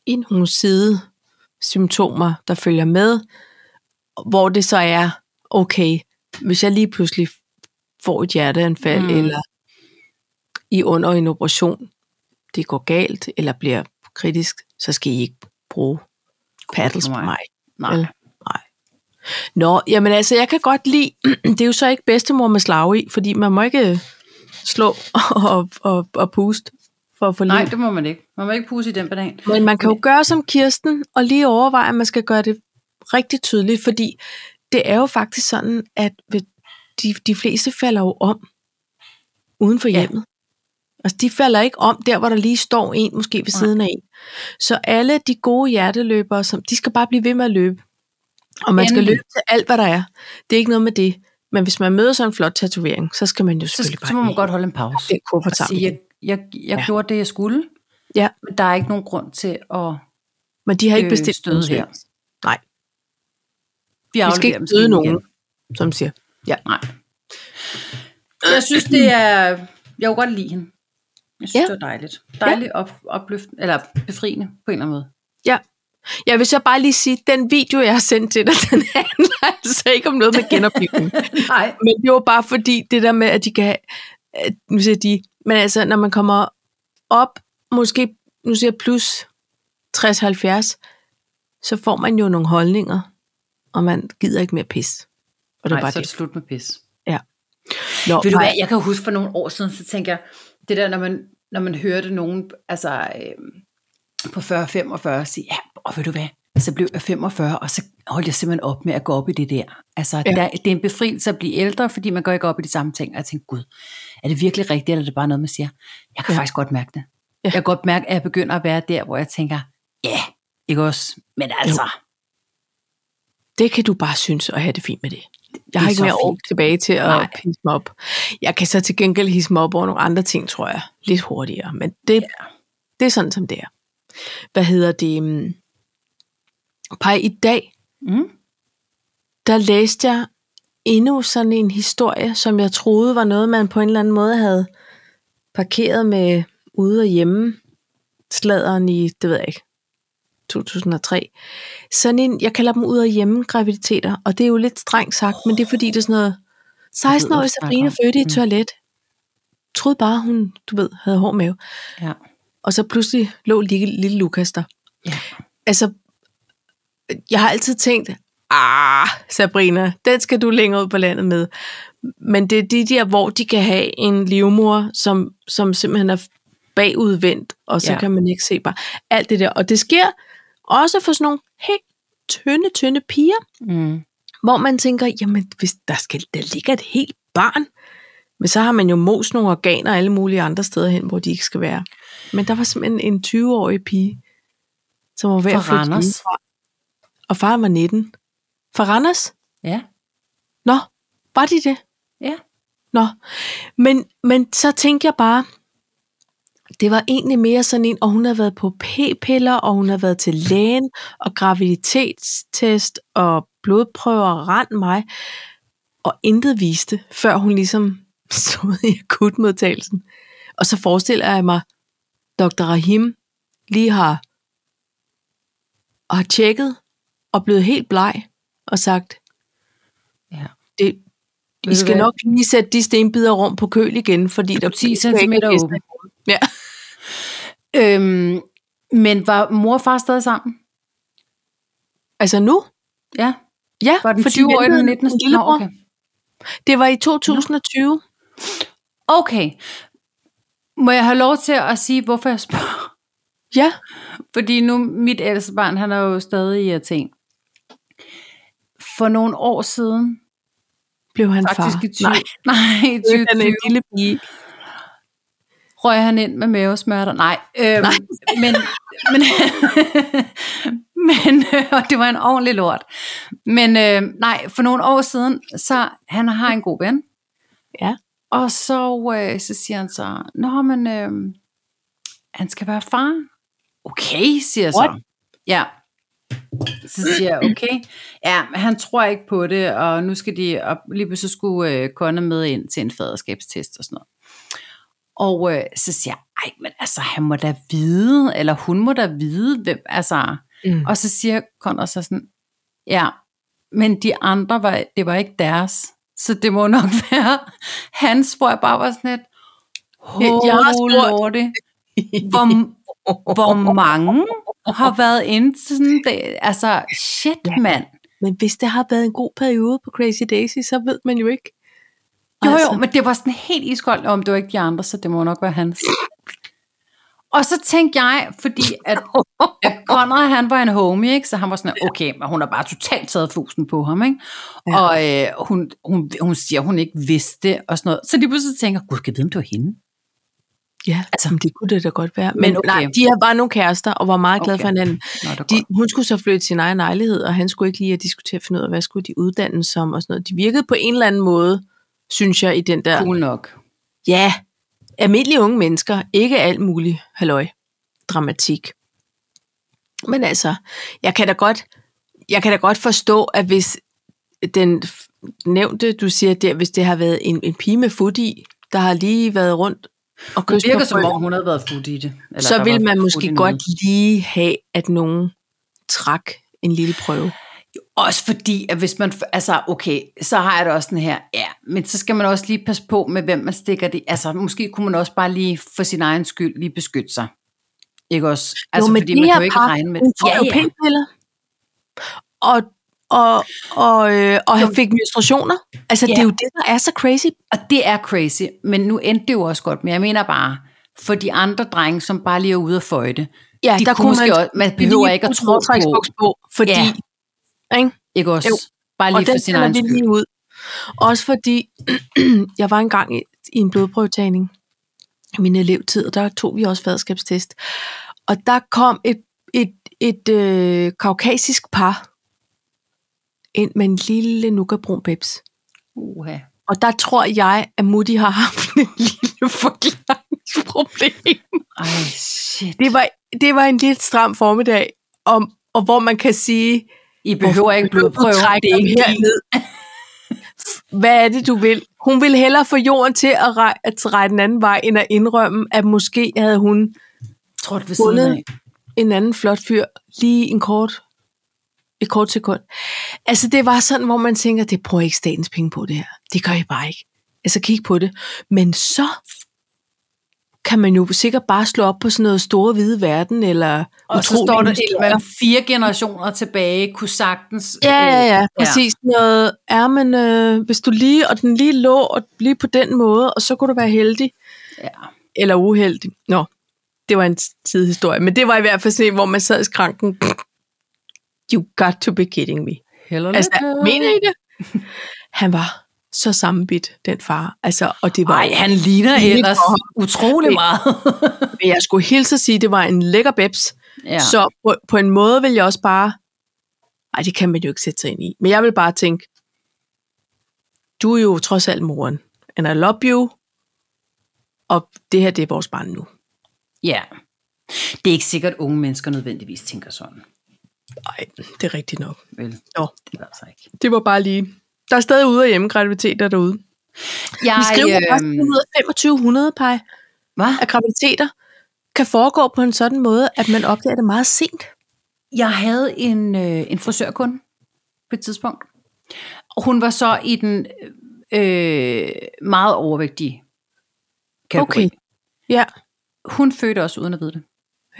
[SPEAKER 1] i nogle sidesymptomer, der følger med, hvor det så er, okay, hvis jeg lige pludselig får et hjerteanfald,
[SPEAKER 2] Mm.
[SPEAKER 1] mm. eller i under en operation, det går galt, eller bliver kritisk, så skal I ikke bruge paddles på
[SPEAKER 2] mig. Nej.
[SPEAKER 1] Vel? Nej. Nå, jamen altså, jeg kan godt lide, [clears throat] det er jo så ikke bedstemor med slag i, fordi man må ikke slå [laughs] og, og, og puste for at få
[SPEAKER 2] Nej,
[SPEAKER 1] liv.
[SPEAKER 2] det må man ikke. Man må ikke pusse i den banan.
[SPEAKER 1] Men man kan jo gøre som Kirsten, og lige overveje, at man skal gøre det rigtig tydeligt, fordi det er jo faktisk sådan, at de, de fleste falder jo om uden for
[SPEAKER 2] Ja.
[SPEAKER 1] hjemmet. Altså, de falder ikke om der, hvor der lige står en, måske ved siden af en. Så alle de gode hjerteløbere, som, de skal bare blive ved med at løbe. Og man skal løbe til alt, hvad der er. Det er ikke noget med det. Men hvis man møder sådan en flot tatovering, så skal man jo
[SPEAKER 2] Så,
[SPEAKER 1] selvfølgelig bare
[SPEAKER 2] så må man godt holde en pause. Og
[SPEAKER 1] sammen.
[SPEAKER 2] sige, jeg, jeg, jeg
[SPEAKER 1] Ja.
[SPEAKER 2] gjorde det, jeg skulle.
[SPEAKER 1] Ja.
[SPEAKER 2] Men der er ikke nogen grund til at...
[SPEAKER 1] Men de har ikke
[SPEAKER 2] øh,
[SPEAKER 1] bestilt nogen
[SPEAKER 2] her.
[SPEAKER 1] Nej,
[SPEAKER 2] Vi,
[SPEAKER 1] vi skal ikke
[SPEAKER 2] dem
[SPEAKER 1] støde
[SPEAKER 2] igen.
[SPEAKER 1] nogen, som siger. Ja.
[SPEAKER 2] Nej. Jeg synes, det er... Jeg kunne godt lide hende. Jeg synes,
[SPEAKER 1] Ja.
[SPEAKER 2] ja. det var dejligt. Dejligt op, opløftende, eller befriende på en eller anden måde.
[SPEAKER 1] Ja. Jeg vil så bare lige sige, at den video, jeg har sendt til dig, [laughs] den handler altså ikke om noget med genopbygning. [laughs]
[SPEAKER 2] Nej.
[SPEAKER 1] Men det var bare fordi, det der med, at de kan at, nu siger de, men altså, når man kommer op, måske, nu siger jeg plus 60-70, så får man jo nogle holdninger, og man gider ikke mere pis. Og det
[SPEAKER 2] Nej,
[SPEAKER 1] bare
[SPEAKER 2] så er
[SPEAKER 1] det.
[SPEAKER 2] det slut med pis.
[SPEAKER 1] Nå,
[SPEAKER 2] Ved du hvad, jeg kan huske for nogle år siden, så tænker jeg, det der, når man, når man hørte nogen altså, øh, på 40-45 sige, ja, og ved du hvad, så blev jeg 45, og så holdt jeg simpelthen op med at gå op i det der. Altså,
[SPEAKER 1] Ja.
[SPEAKER 2] der, det er en befrielse at blive ældre, fordi man går ikke op i de samme ting. Og jeg tænkte, gud, er det virkelig rigtigt, eller er det bare noget, man siger? Jeg kan
[SPEAKER 1] Ja.
[SPEAKER 2] faktisk godt mærke det.
[SPEAKER 1] Ja.
[SPEAKER 2] Jeg kan godt mærke, at jeg begynder at være der, hvor jeg tænker, ja, ikke også? Men altså,
[SPEAKER 1] Det kan du bare synes og have det fint med det. Jeg har
[SPEAKER 2] er
[SPEAKER 1] ikke mere år tilbage til at
[SPEAKER 2] Nej.
[SPEAKER 1] hisse mig op. Jeg kan så til gengæld hisse mig op over nogle andre ting, tror jeg. Lidt hurtigere. Men det,
[SPEAKER 2] Ja.
[SPEAKER 1] det er sådan, som det er. Hvad hedder det? mm, Pej, i dag,
[SPEAKER 2] mm,
[SPEAKER 1] der læste jeg endnu sådan en historie, som jeg troede var noget, man på en eller anden måde havde parkeret med ude og hjemme. Sladeren i, det ved jeg ikke, 2003. Sådan en, jeg kalder dem ud af hjemme graviditeter, og det er jo lidt strengt sagt, men det er fordi, det er sådan noget, 16-årig Sabrina fødte i et
[SPEAKER 2] Mm.
[SPEAKER 1] toilet. Troede bare, hun, du ved, havde hård mave.
[SPEAKER 2] Ja.
[SPEAKER 1] Og så pludselig lå lille, lille Lukas der.
[SPEAKER 2] Ja.
[SPEAKER 1] Altså, jeg har altid tænkt, ah, Sabrina, den skal du længere ud på landet med. Men det er de der, hvor de kan have en livmor, som, som simpelthen er bagudvendt, og så
[SPEAKER 2] Ja.
[SPEAKER 1] ja. kan man ikke se bare alt det der. Og det sker også for sådan nogle helt tynde, tynde piger,
[SPEAKER 2] Mm.
[SPEAKER 1] hvor man tænker, jamen, hvis der, skal, der ligger et helt barn, men så har man jo mos nogle organer alle mulige andre steder hen, hvor de ikke skal være. Men der var simpelthen en 20-årig pige, som var ved at flytte hjemmefra. Og faren var 19. Fra Randers?
[SPEAKER 2] Ja.
[SPEAKER 1] Nå, var de det?
[SPEAKER 2] Ja.
[SPEAKER 1] Nå, men, men så tænkte jeg bare, det var egentlig mere sådan en, og hun havde været på p-piller, og hun havde været til lægen, og graviditetstest, og blodprøver rand mig, og intet viste, før hun ligesom [laughs] stod i akutmodtagelsen. Og så forestiller jeg mig, Dr. Rahim lige har, har tjekket, og blevet helt bleg, og sagt,
[SPEAKER 2] Ja.
[SPEAKER 1] det, I skal nok lige sætte de stenbider rum på køl igen, fordi der
[SPEAKER 2] 10 centimeter
[SPEAKER 1] være gæster
[SPEAKER 2] åben.
[SPEAKER 1] Ja. [laughs]
[SPEAKER 2] Øhm, men var mor og far stadig sammen?
[SPEAKER 1] Altså nu?
[SPEAKER 2] Ja.
[SPEAKER 1] Ja,
[SPEAKER 2] Var den
[SPEAKER 1] fordi
[SPEAKER 2] 20 år i den
[SPEAKER 1] ventede
[SPEAKER 2] 19.
[SPEAKER 1] en lillebror.
[SPEAKER 2] Nå, okay.
[SPEAKER 1] Det var i 2020.
[SPEAKER 2] okay. Må jeg have lov til at sige, hvorfor jeg spørger?
[SPEAKER 1] Ja.
[SPEAKER 2] Fordi nu, mit ældste barn, han er jo stadig i Athen. For nogle år siden,
[SPEAKER 1] Blev han
[SPEAKER 2] faktisk
[SPEAKER 1] far.
[SPEAKER 2] i 20,
[SPEAKER 1] Nej,
[SPEAKER 2] nej, i
[SPEAKER 1] han er
[SPEAKER 2] 2020,
[SPEAKER 1] en lille pige.
[SPEAKER 2] Røg han ind med mavesmerter. Nej, øhm,
[SPEAKER 1] Nej. [laughs]
[SPEAKER 2] men, men, [laughs] men og det var en ordentlig lort. Men øh, nej, for nogle år siden, så han har en god ven.
[SPEAKER 1] Ja.
[SPEAKER 2] Og så, øh, så siger han så, Nå, men øh, han skal være far. Okay, siger jeg så. Ja. Så siger jeg, okay. Ja, han tror ikke på det, og nu skal de, og lige pludselig skulle øh, Conor med ind til en faderskabstest og sådan noget. Og øh, så siger jeg, ej, men altså, han må da vide, eller hun må da vide, hvem, altså.
[SPEAKER 1] Mm.
[SPEAKER 2] Og så siger Conor så sådan, ja, men de andre, var, det var ikke deres. Så det må nok [laughs] være hans, hvor jeg bare var sådan lidt,
[SPEAKER 1] Jeg har
[SPEAKER 2] oh,
[SPEAKER 1] spurgt."
[SPEAKER 2] lorte. Hvor, hvor mange har været inde sådan det, altså shit mand.
[SPEAKER 1] Men hvis det har været en god periode på Crazy Daisy, så ved man jo ikke.
[SPEAKER 2] Jo
[SPEAKER 1] Altså.
[SPEAKER 2] jo, men det var sådan helt iskoldt, om det var ikke de andre, så det må nok være hans. Og så tænkte jeg, fordi at, at [laughs] Conrad, han var en homie, ikke? så han var sådan, okay, men hun har bare totalt taget fusen på ham, ikke?
[SPEAKER 1] Ja.
[SPEAKER 2] Og øh, hun, hun, hun siger, hun ikke vidste og sådan noget. Så de pludselig tænker, gud, skal jeg vide, om det var hende?
[SPEAKER 1] Ja, altså, det kunne det da godt være. Men,
[SPEAKER 2] Men okay.
[SPEAKER 1] nej, de var nogle kærester og var meget glade
[SPEAKER 2] Okay.
[SPEAKER 1] for hinanden.
[SPEAKER 2] Nå,
[SPEAKER 1] De, hun skulle så flytte sin egen lejlighed, og han skulle ikke lige at diskutere at finde ud af, hvad skulle de uddannes som og sådan noget. De virkede på en eller anden måde, synes jeg, i den der,
[SPEAKER 2] Cool nok.
[SPEAKER 1] ja, almindelige unge mennesker, ikke alt muligt halløj, dramatik. Men altså, jeg kan da godt, jeg kan da godt forstå, at hvis den nævnte, du siger der, hvis det har været en, en pige med fod i, der har lige været rundt og
[SPEAKER 2] Det
[SPEAKER 1] kysset
[SPEAKER 2] virker som om, hun havde været fuld i det. Eller
[SPEAKER 1] så vil man måske godt
[SPEAKER 2] noget.
[SPEAKER 1] lige have, at nogen trak en lille prøve.
[SPEAKER 2] Også fordi, at hvis man, altså okay, så har jeg det også sådan her, ja, men så skal man også lige passe på med, hvem man stikker det. Altså, måske kunne man også bare lige for sin egen skyld lige beskytte sig. Ikke også? Altså,
[SPEAKER 1] men
[SPEAKER 2] fordi
[SPEAKER 1] det
[SPEAKER 2] man kan jo ikke
[SPEAKER 1] par,
[SPEAKER 2] regne med
[SPEAKER 1] får
[SPEAKER 2] Ja,
[SPEAKER 1] jo
[SPEAKER 2] ja.
[SPEAKER 1] og, og, og, øh, og han
[SPEAKER 2] Jo.
[SPEAKER 1] fik menstruationer. Altså,
[SPEAKER 2] Ja.
[SPEAKER 1] det er jo det, der er så crazy.
[SPEAKER 2] Og det er crazy, men nu endte det jo også godt. Men jeg mener bare, for de andre drenge, som bare lige er ude og føjte,
[SPEAKER 1] Ja,
[SPEAKER 2] de kunne måske også, man behøver ikke at tro på,
[SPEAKER 1] på, fordi,
[SPEAKER 2] Ja.
[SPEAKER 1] Ikke?
[SPEAKER 2] ikke også?
[SPEAKER 1] Jo.
[SPEAKER 2] Bare
[SPEAKER 1] og
[SPEAKER 2] lige for
[SPEAKER 1] den
[SPEAKER 2] sin egen
[SPEAKER 1] vi lige ud. Også fordi, [clears throat] jeg var engang i, i en blodprøvetagning i min elevtid, og der tog vi også faderskabstest. Og der kom et, et, et øh, kaukasisk par ind med en lille nukabrun babs.
[SPEAKER 2] Uha.
[SPEAKER 1] Og der tror jeg, at Mutti har haft en [laughs] lille forklaringsproblem.
[SPEAKER 2] Ej, shit.
[SPEAKER 1] Det var, det var en lidt stram formiddag, om, og hvor man kan sige,
[SPEAKER 2] I behøver ikke blodprøve. Det er ikke
[SPEAKER 1] herned? [laughs] hvad er det, du vil? Hun ville hellere få jorden til at, rej, at dreje den anden vej, end at indrømme, at måske havde hun
[SPEAKER 2] Trådt ved siden af.
[SPEAKER 1] en anden flot fyr lige en kort, et kort sekund. Altså, det var sådan, hvor man tænker, det bruger ikke statens penge på det her. Det gør I bare ikke. Altså, kig på det. Men så kan man jo sikkert bare slå op på sådan noget store hvide verden, eller
[SPEAKER 2] Og så står der, at fire generationer tilbage kunne sagtens...
[SPEAKER 1] Ja, ja, ja,
[SPEAKER 2] øh,
[SPEAKER 1] præcis. Noget, er men øh, hvis du lige, og den lige lå og lige på den måde, og så kunne du være heldig,
[SPEAKER 2] Ja.
[SPEAKER 1] eller uheldig. Nå, det var en sidehistorie, men det var i hvert fald sådan hvor man sad i skranken. You got to be kidding me.
[SPEAKER 2] Heller
[SPEAKER 1] Altså, mener I det? Han var så sammenbit, den far. Altså, og det var,
[SPEAKER 2] Nej, han ligner ellers utrolig meget. [laughs]
[SPEAKER 1] men jeg skulle hilse at sige, det var en lækker babs.
[SPEAKER 2] ja.
[SPEAKER 1] Så på, på en måde vil jeg også bare... Ej, det kan man jo ikke sætte sig ind i. Men jeg vil bare tænke, du er jo trods alt moren. And I love you. Og det her, det er vores barn nu.
[SPEAKER 2] ja. Det er ikke sikkert, at unge mennesker nødvendigvis tænker sådan.
[SPEAKER 1] Nej, det er rigtigt nok.
[SPEAKER 2] Vel,
[SPEAKER 1] Nå,
[SPEAKER 2] det det altså ikke.
[SPEAKER 1] det var bare lige... Der er stadig ude af hjemmegraviditeter derude.
[SPEAKER 2] Jeg,
[SPEAKER 1] Vi skriver
[SPEAKER 2] øhm,
[SPEAKER 1] faktisk, at 2500 par
[SPEAKER 2] hvad?
[SPEAKER 1] af graviditeter kan foregå på en sådan måde, at man opdager det meget sent.
[SPEAKER 2] Jeg havde en, øh, en frisørkunde på et tidspunkt. Og hun var så i den øh, meget overvægtige kategori.
[SPEAKER 1] Okay. Ja.
[SPEAKER 2] Hun fødte også uden at vide det.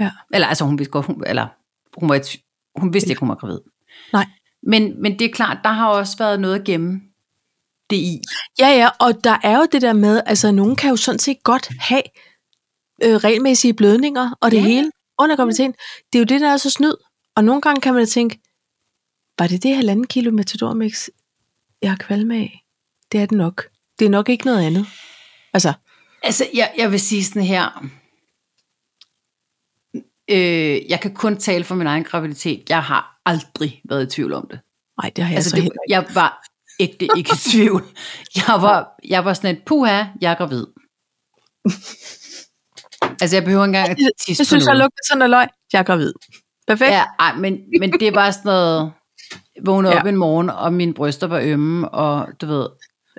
[SPEAKER 1] Ja.
[SPEAKER 2] Eller altså hun vidste godt, hun, eller hun, var, et, hun vidste ikke, hun var gravid.
[SPEAKER 1] Nej.
[SPEAKER 2] Men, men det er klart, der har også været noget at gemme det i.
[SPEAKER 1] Ja, ja, og der er jo det der med, altså nogen kan jo sådan set godt have øh, regelmæssige blødninger og det
[SPEAKER 2] Ja.
[SPEAKER 1] hele under graviditeten. Det er jo det, der er så snyd. Og nogle gange kan man da tænke, var det det halvanden kilo Matador-mix, jeg har kvalme af? Det er det nok. Det er nok ikke noget andet. Altså,
[SPEAKER 2] Altså, jeg, jeg vil sige sådan her. Øh, jeg kan kun tale for min egen graviditet. Jeg har aldrig været i tvivl om det.
[SPEAKER 1] nej, det har jeg
[SPEAKER 2] Altså,
[SPEAKER 1] så
[SPEAKER 2] det,
[SPEAKER 1] heller ikke.
[SPEAKER 2] jeg var ægte ikke i tvivl. Jeg var, jeg var sådan et, puha, jeg er gravid. Altså, jeg behøver engang at tisse
[SPEAKER 1] Jeg
[SPEAKER 2] på
[SPEAKER 1] synes, jeg lugter sådan noget løg. Jeg er gravid. Perfekt.
[SPEAKER 2] Ja, ej, men, men det var sådan noget, vågne op
[SPEAKER 1] Ja.
[SPEAKER 2] en morgen, og mine bryster var ømme, og du ved,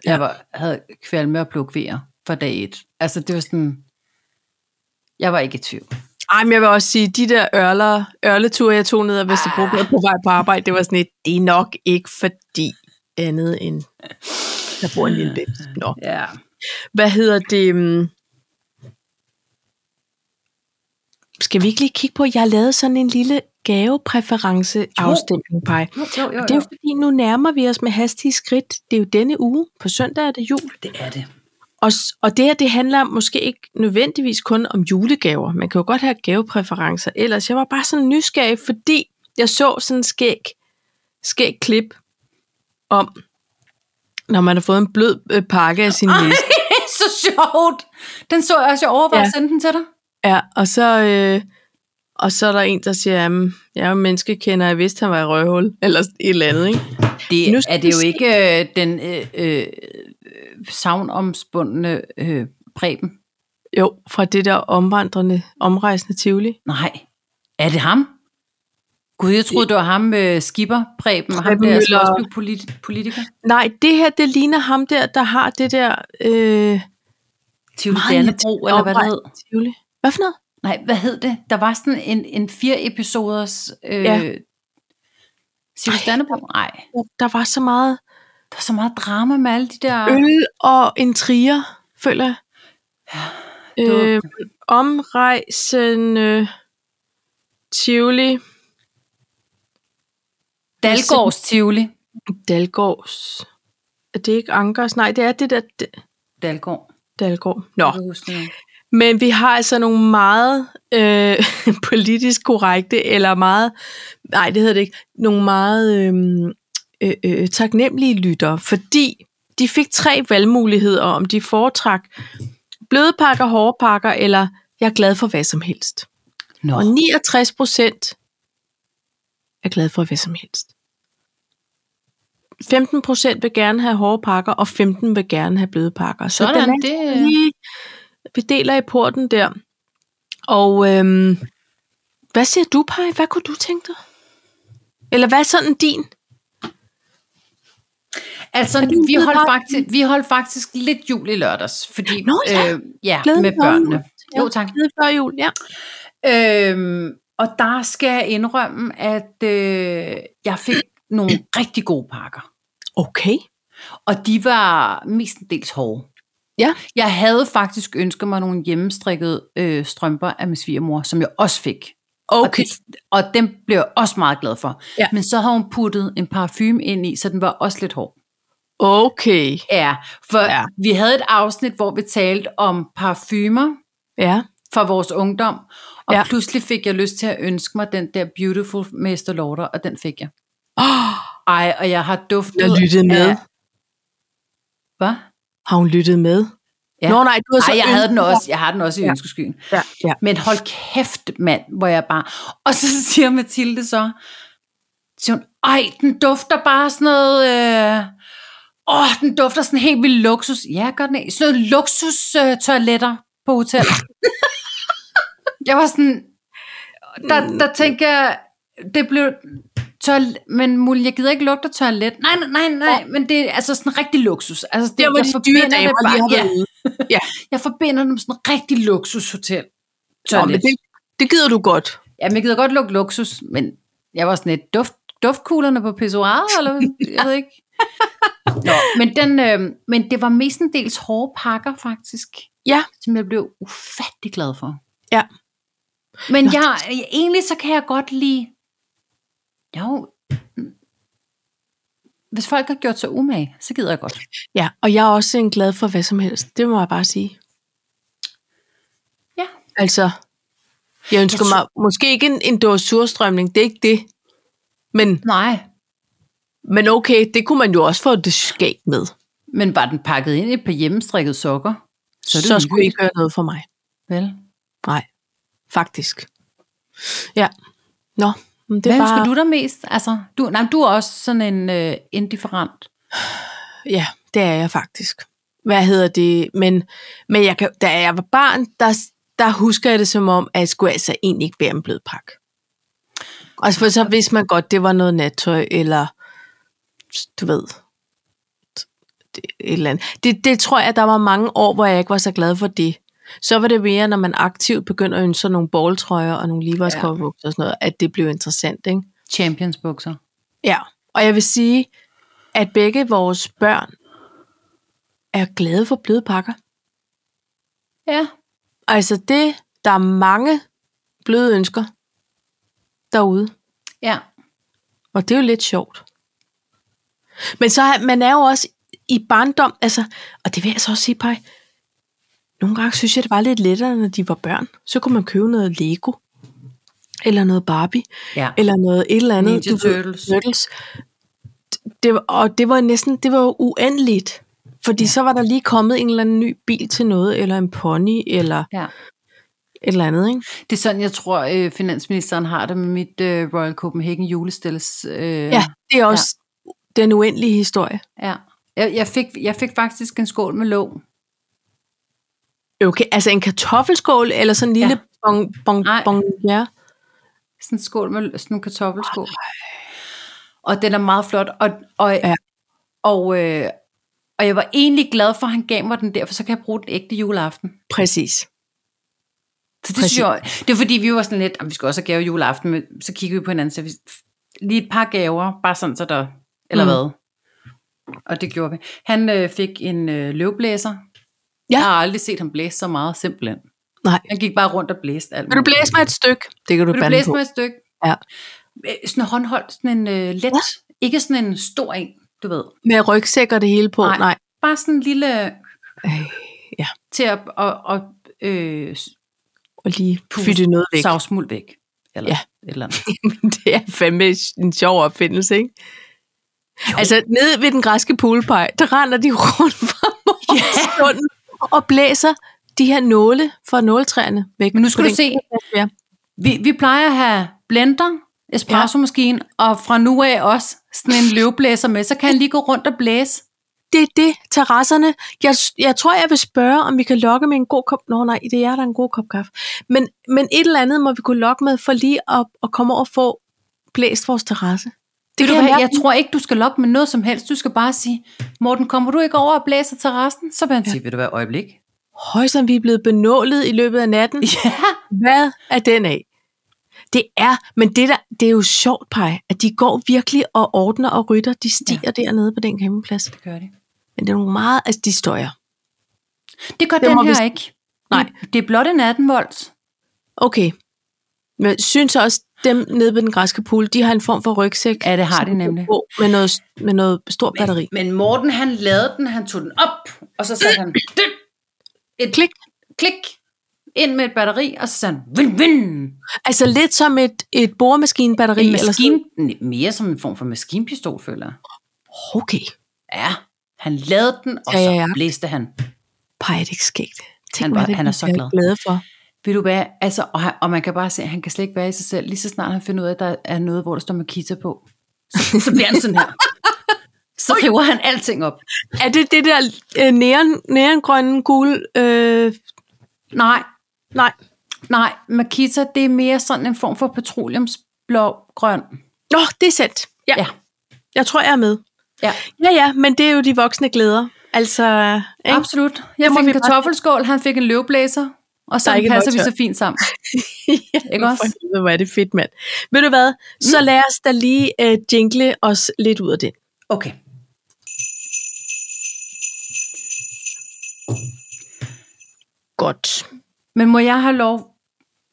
[SPEAKER 2] jeg var, havde kvalme og plukvejer fra dag et. Altså, det var sådan, jeg var ikke i tvivl.
[SPEAKER 1] Ej, men jeg vil også sige, de der ørler, ørleture, jeg tog ned af Vesterbro ah. på vej på arbejde, det var sådan et, det er nok ikke fordi andet end, der bor en lille bæbs. Nå.
[SPEAKER 2] Ja.
[SPEAKER 1] Hvad hedder det? um, Skal vi ikke lige kigge på, jeg har lavet sådan en lille gavepræference-afstemning, Paj.
[SPEAKER 2] Jo, jo, jo,
[SPEAKER 1] Det er jo fordi, nu nærmer vi os med hastige skridt. Det er jo denne uge. På søndag er det jul.
[SPEAKER 2] Det er det.
[SPEAKER 1] Og, og det her, det handler måske ikke nødvendigvis kun om julegaver. Man kan jo godt have gavepræferencer. Ellers, jeg var bare sådan nysgerrig, fordi jeg så sådan en skæg, skæg klip om, når man har fået en blød øh, pakke af sin næse. [laughs]
[SPEAKER 2] så sjovt. Den så jeg også, jeg overvejede
[SPEAKER 1] Ja.
[SPEAKER 2] at sende den til dig.
[SPEAKER 1] Ja, og så, øh, og så er der en, der siger, jamen, jeg er menneskekender, jeg vidste, han var i røvhul, eller et eller andet, ikke?
[SPEAKER 2] Det
[SPEAKER 1] Nu
[SPEAKER 2] er det jo ikke øh, den øh, øh, savnomspundne øh, Preben.
[SPEAKER 1] Jo, fra det der omvandrende, omrejsende Tivoli.
[SPEAKER 2] Nej. Er det ham? Gud, jeg troede, det var ham øh, Skipper Preben, ham
[SPEAKER 1] Preben
[SPEAKER 2] der
[SPEAKER 1] Møller.
[SPEAKER 2] Politi- politiker.
[SPEAKER 1] Nej, det her, det ligner ham der, der har det der... Øh,
[SPEAKER 2] Tivoli Dannebro, eller hvad det hed.
[SPEAKER 1] Tivoli. Hvad for noget?
[SPEAKER 2] Nej, hvad hed det? Der var sådan en, en fire episoders... Øh,
[SPEAKER 1] Ja. Ej,
[SPEAKER 2] Dannebro? Nej.
[SPEAKER 1] Der var så meget
[SPEAKER 2] Der er så meget drama med alle de der...
[SPEAKER 1] øl og intriger, føler jeg.
[SPEAKER 2] det var-
[SPEAKER 1] Øh, omrejsende Tivoli.
[SPEAKER 2] Dalgårds Tivoli.
[SPEAKER 1] Dalgårds. Er det ikke Ankers? Nej, det er det der
[SPEAKER 2] Dalgård.
[SPEAKER 1] Dalgård. Nå, men vi har altså nogle meget øh, [laughs] politisk korrekte, eller meget, nej det hedder det ikke, nogle meget øh, øh, øh, taknemmelige lyttere, fordi de fik tre valgmuligheder om de foretrak bløde pakker, hårde pakker, eller jeg er glad for hvad som helst.
[SPEAKER 2] Nå,
[SPEAKER 1] Og 69 procent er glad for hvad som helst. 15 procent vil gerne have hårde pakker, og 15 vil gerne have bløde pakker. Så
[SPEAKER 2] Sådan,
[SPEAKER 1] den er
[SPEAKER 2] det-
[SPEAKER 1] lige, vi deler i porten der. Og øhm, hvad siger du, Paj? Hvad kunne du tænke dig? Eller hvad er sådan din?
[SPEAKER 2] Altså, vi holdt, faktisk, vi holdt faktisk lidt jul i lørdags, fordi
[SPEAKER 1] Nå, ja.
[SPEAKER 2] øh, ja
[SPEAKER 1] Glædelig
[SPEAKER 2] med børnene. Jo, tak.
[SPEAKER 1] Lige før jul, ja.
[SPEAKER 2] Øhm, og der skal jeg indrømme, at øh, jeg fik nogle rigtig gode pakker.
[SPEAKER 1] Okay.
[SPEAKER 2] Og de var mestendels hårde.
[SPEAKER 1] Ja.
[SPEAKER 2] Jeg havde faktisk ønsket mig nogle hjemmestrikkede øh, strømper af min svigermor, som jeg også fik.
[SPEAKER 1] Okay.
[SPEAKER 2] Og, det, og dem blev jeg også meget glad for.
[SPEAKER 1] Ja.
[SPEAKER 2] Men så har hun puttet en parfume ind i, så den var også lidt hård.
[SPEAKER 1] Okay.
[SPEAKER 2] Ja, for
[SPEAKER 1] Ja.
[SPEAKER 2] vi havde et afsnit, hvor vi talte om parfumer
[SPEAKER 1] Ja.
[SPEAKER 2] fra vores ungdom, og
[SPEAKER 1] Ja.
[SPEAKER 2] pludselig fik jeg lyst til at ønske mig den der Beautiful Mester Lauder, og den fik jeg.
[SPEAKER 1] Oh, [gasps]
[SPEAKER 2] Ej, og jeg har duftet
[SPEAKER 1] jeg lyttede med.
[SPEAKER 2] af... Hvad?
[SPEAKER 1] Har hun lyttet med?
[SPEAKER 2] Ja.
[SPEAKER 1] Nå nej, du har så
[SPEAKER 2] Ej, jeg havde den også, jeg har den også i
[SPEAKER 1] Ja.
[SPEAKER 2] ønskeskyen.
[SPEAKER 1] Ja, ja.
[SPEAKER 2] Men hold kæft, mand, hvor jeg bare... Og så siger Mathilde så, siger hun, ej, den dufter bare sådan noget... Øh... Åh, den dufter sådan helt vildt luksus. Ja, gør den ikke. Sådan noget luksus øh, toiletter på hotel. [laughs] jeg var sådan... Der, der tænker jeg, det blev... Toilet, men Mulle, jeg gider ikke lugte toilet. Nej, nej, nej, nej, men det er altså sådan rigtig luksus. Altså, det,
[SPEAKER 1] hvor
[SPEAKER 2] jeg
[SPEAKER 1] de
[SPEAKER 2] forbinder
[SPEAKER 1] dyre
[SPEAKER 2] det
[SPEAKER 1] damer
[SPEAKER 2] bare- ja. [laughs]
[SPEAKER 1] Ja.
[SPEAKER 2] jeg forbinder dem med sådan rigtig luksushotel.
[SPEAKER 1] Nå, men
[SPEAKER 2] Toilet.
[SPEAKER 1] det, det gider du godt.
[SPEAKER 2] Jamen, jeg gider godt lugte luksus, men jeg var sådan et duft, duftkuglerne på pissoiret, eller jeg ved ikke. Nå, [laughs] men, den, øh, men det var mestendels hårde pakker, faktisk,
[SPEAKER 1] Ja.
[SPEAKER 2] som jeg blev ufattelig glad for.
[SPEAKER 1] Ja.
[SPEAKER 2] Men
[SPEAKER 1] Nå.
[SPEAKER 2] jeg, egentlig så kan jeg godt lide, jo, hvis folk har gjort sig umage, så gider jeg godt.
[SPEAKER 1] Ja, og jeg er også en glad for hvad som helst. Det må jeg bare sige.
[SPEAKER 2] Ja.
[SPEAKER 1] Altså, jeg ønsker
[SPEAKER 2] Jeg
[SPEAKER 1] mig måske ikke en, en dåse surstrømning, det er ikke det. Men,
[SPEAKER 2] Nej,
[SPEAKER 1] men okay, det kunne man jo også få det skæg med.
[SPEAKER 2] men var den pakket ind i et par hjemmestrikkede sokker?
[SPEAKER 1] Så,
[SPEAKER 2] det
[SPEAKER 1] så skulle. I ikke gøre noget for mig.
[SPEAKER 2] Vel?
[SPEAKER 1] Nej, faktisk. Ja. Nå, men det
[SPEAKER 2] Hvad ønsker
[SPEAKER 1] bare...
[SPEAKER 2] du dig mest? Altså, du, nej, du er også sådan en øh, indifferent.
[SPEAKER 1] Ja, det er jeg faktisk. Hvad hedder det? Men, men jeg kan, da jeg var barn, der, der husker jeg det som om, at jeg skulle altså egentlig ikke bære en blød pakke. Og for så vidste man godt, det var noget nattøj, eller du ved, det, et eller andet. Det, det tror jeg, der var mange år, hvor jeg ikke var så glad for det. Så var det mere, når man aktivt begynder at ønske nogle balltrøjer og nogle
[SPEAKER 2] ja.
[SPEAKER 1] og sådan noget, at det blev interessant, ikke?
[SPEAKER 2] Champions bukser.
[SPEAKER 1] Ja, og jeg vil sige, at begge vores børn er glade for bløde pakker.
[SPEAKER 2] Ja.
[SPEAKER 1] Altså det, der er mange bløde ønsker derude,
[SPEAKER 2] Ja.
[SPEAKER 1] og det er jo lidt sjovt. Men så er, man er jo også i barndom, altså, og det vil jeg så også sige, Paj, nogle gange synes jeg, det var lidt lettere, når de var børn. Så kunne man købe noget Lego, eller noget Barbie,
[SPEAKER 2] Ja.
[SPEAKER 1] eller noget et eller andet.
[SPEAKER 2] Ninja Turtles.
[SPEAKER 1] Turtles. Det, og det var næsten, det var uendeligt. Fordi ja. så var der lige kommet en eller anden ny bil til noget, eller en pony, eller
[SPEAKER 2] ja.
[SPEAKER 1] et eller andet, ikke?
[SPEAKER 2] Det er sådan, jeg tror, øh, finansministeren har det med mit øh, Royal Copenhagen julestilles. Øh,
[SPEAKER 1] Ja, det er også. Den uendelige historie.
[SPEAKER 2] ja. Jeg, jeg, fik, jeg fik faktisk en skål med låg.
[SPEAKER 1] Okay, altså en kartoffelskål, eller sådan en lille
[SPEAKER 2] Ja.
[SPEAKER 1] ja. bon, bon,
[SPEAKER 2] Nej.
[SPEAKER 1] bon, ja.
[SPEAKER 2] Sådan en skål med sådan en kartoffelskål. Og den er meget flot. Og, og,
[SPEAKER 1] Ja.
[SPEAKER 2] og, øh, og jeg var egentlig glad for, at han gav mig den der, for så kan jeg bruge den ægte juleaften.
[SPEAKER 1] Præcis.
[SPEAKER 2] Så det, synes jeg, det er fordi, vi var sådan lidt, "Jamen, vi skal også have gave juleaften, men så kiggede vi på hinanden, så vi, lige et par gaver, bare sådan så der, eller
[SPEAKER 1] Mm.
[SPEAKER 2] hvad. Og det gjorde vi. Han øh, fik en øh, løvblæser.
[SPEAKER 1] Ja.
[SPEAKER 2] Jeg har aldrig set ham blæse så meget, simpelthen.
[SPEAKER 1] Nej.
[SPEAKER 2] Han gik bare rundt og blæste alt
[SPEAKER 1] Vil du blæse mig et stykke? Det kan du
[SPEAKER 2] Vil du blæse
[SPEAKER 1] på.
[SPEAKER 2] med et stykke?
[SPEAKER 1] Ja.
[SPEAKER 2] Øh, Sådan en håndholdt, sådan en øh, let, ja. ikke sådan en stor en, du ved.
[SPEAKER 1] Med rygsæk og det hele på?
[SPEAKER 2] Nej.
[SPEAKER 1] Nej.
[SPEAKER 2] Bare sådan en lille,
[SPEAKER 1] Øh, ja,
[SPEAKER 2] til at og, og, øh,
[SPEAKER 1] og lige fytte noget væk.
[SPEAKER 2] savsmuld væk. Eller
[SPEAKER 1] Ja.
[SPEAKER 2] et eller andet. [laughs]
[SPEAKER 1] det er fandme en sjov opfindelse, ikke? Jo. Altså, nede ved den græske poolpej, der render de [laughs] rundt fra morgenstunden og blæser de her nåle fra nåletræerne væk.
[SPEAKER 2] Men nu skal du se,
[SPEAKER 1] Ja.
[SPEAKER 2] Vi, vi plejer at have blender, espresso-maskine, og fra nu af også sådan en løvblæser med, så kan han lige gå rundt og blæse.
[SPEAKER 1] Det er det, terrasserne. Jeg, jeg tror, jeg vil spørge, om vi kan lokke med en god kop... Nå nej, det er der en god kop kaffe. Men, men et eller andet må vi kunne lokke med, for lige at, at komme over og få blæst vores terrasse.
[SPEAKER 2] Det
[SPEAKER 1] kan
[SPEAKER 2] du
[SPEAKER 1] mærke.
[SPEAKER 2] jeg tror ikke, du skal lokke med noget som helst. Du skal bare sige, Morten, kommer du ikke over og blæser terrassen? Så vil han sige, vil du være øjeblik?
[SPEAKER 1] Højst som vi er blevet benålet i løbet af natten.
[SPEAKER 2] Ja.
[SPEAKER 1] Hvad er den af? Det er, men det, der, det er jo sjovt, Paj, at de går virkelig og ordner og rytter. De stiger ja. dernede på den campingplads.
[SPEAKER 2] Det gør det.
[SPEAKER 1] Men det er nogle meget, altså de støjer.
[SPEAKER 2] Det gør
[SPEAKER 1] Det
[SPEAKER 2] den
[SPEAKER 1] vi
[SPEAKER 2] her
[SPEAKER 1] s-
[SPEAKER 2] ikke.
[SPEAKER 1] Nej.
[SPEAKER 2] Det, det er blot en 18 volts.
[SPEAKER 1] Okay. Men jeg synes også, dem nede ved den græske pool, de har en form for rygsæk.
[SPEAKER 2] Ja, det har de nemlig.
[SPEAKER 1] gå Med noget, med noget stort batteri.
[SPEAKER 2] Men Morten, han lavede den, han tog den op, og så satte han et
[SPEAKER 1] Klik.
[SPEAKER 2] klik ind med et batteri, og så sagde han, vin, vin.
[SPEAKER 1] Altså lidt som et, et boremaskinebatteri.
[SPEAKER 2] En
[SPEAKER 1] Eller sådan.
[SPEAKER 2] maskine, mere som en form for maskinpistol, føler jeg.
[SPEAKER 1] Okay.
[SPEAKER 2] Ja, han lavede den, og
[SPEAKER 1] Ja, ja,
[SPEAKER 2] så
[SPEAKER 1] ja.
[SPEAKER 2] blæste han.
[SPEAKER 1] Pej, det er ikke skægt. Tænk,
[SPEAKER 2] Han
[SPEAKER 1] hvad
[SPEAKER 2] var-
[SPEAKER 1] det
[SPEAKER 2] han er så
[SPEAKER 1] er
[SPEAKER 2] glad.
[SPEAKER 1] glade for.
[SPEAKER 2] Ved du hvad, altså, og, han, og man kan bare se, at han kan slet ikke være i sig selv. Lige så snart han finder ud af, at der er noget, hvor der står Makita på, så, så bliver han sådan her. [laughs] Så river han alting op.
[SPEAKER 1] Er det det der øh, neon, neongrønne gule? Øh,
[SPEAKER 2] Nej,
[SPEAKER 1] nej.
[SPEAKER 2] nej, Makita, det er mere sådan en form for petroleumsblå grøn.
[SPEAKER 1] Nå, det er sandt. Ja.
[SPEAKER 2] Ja.
[SPEAKER 1] Jeg tror, jeg er med.
[SPEAKER 2] Ja,
[SPEAKER 1] Ja, ja, men det er jo de voksne glæder. Altså, ikke?
[SPEAKER 2] absolut. Jeg
[SPEAKER 1] må
[SPEAKER 2] fik en kartoffelskål, han fik en løvblæser, og så passer vi så fint sammen. [laughs]
[SPEAKER 1] ja,
[SPEAKER 2] Ikke også?
[SPEAKER 1] helvede, Hvor er det fedt, mand. Ved du hvad? Så
[SPEAKER 2] Mm.
[SPEAKER 1] lad os da lige uh, jingle os lidt ud af det.
[SPEAKER 2] Okay.
[SPEAKER 1] Godt.
[SPEAKER 2] Men må jeg have lov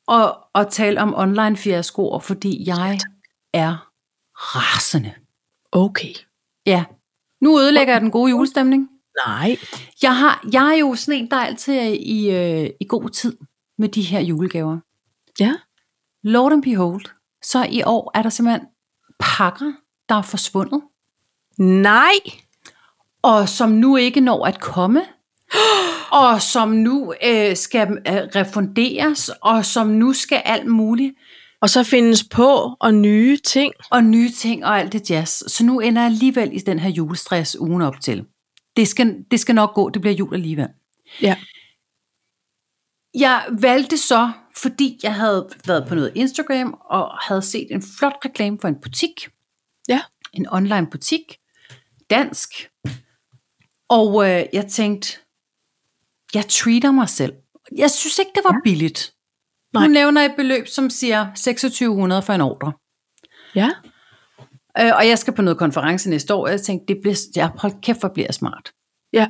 [SPEAKER 2] at, at tale om online fiaskoer, fordi jeg er rasende.
[SPEAKER 1] Okay.
[SPEAKER 2] Ja. Nu ødelægger jeg den gode julestemning.
[SPEAKER 1] Nej.
[SPEAKER 2] Jeg, har, jeg er jo sådan en, der altid er i, øh, i god tid med de her julegaver.
[SPEAKER 1] Ja.
[SPEAKER 2] Lord and behold, så i år er der simpelthen pakker, der er forsvundet,
[SPEAKER 1] Nej.
[SPEAKER 2] og som nu ikke når at komme, [gasps] og som nu øh, skal øh, refunderes, og som nu skal alt muligt,
[SPEAKER 1] Og så findes på og nye ting.
[SPEAKER 2] og nye ting og alt det jazz. Så nu ender jeg alligevel i den her julestress ugen op til. Det skal, det skal nok gå, det bliver jul alligevel.
[SPEAKER 1] Ja.
[SPEAKER 2] Jeg valgte så, fordi jeg havde været på noget Instagram, og havde set en flot reklame for en butik.
[SPEAKER 1] Ja.
[SPEAKER 2] En online butik. Dansk. Og øh, jeg tænkte, jeg treater mig selv. Jeg synes ikke, det var ja. billigt.
[SPEAKER 1] Nej.
[SPEAKER 2] Nu nævner jeg et beløb, som siger 2600 for en ordre.
[SPEAKER 1] Ja.
[SPEAKER 2] Øh, og jeg skal på noget konference næste år, og jeg tænkte, det bliver, jeg, hold kæft, hvor bliver jeg smart.
[SPEAKER 1] Ja.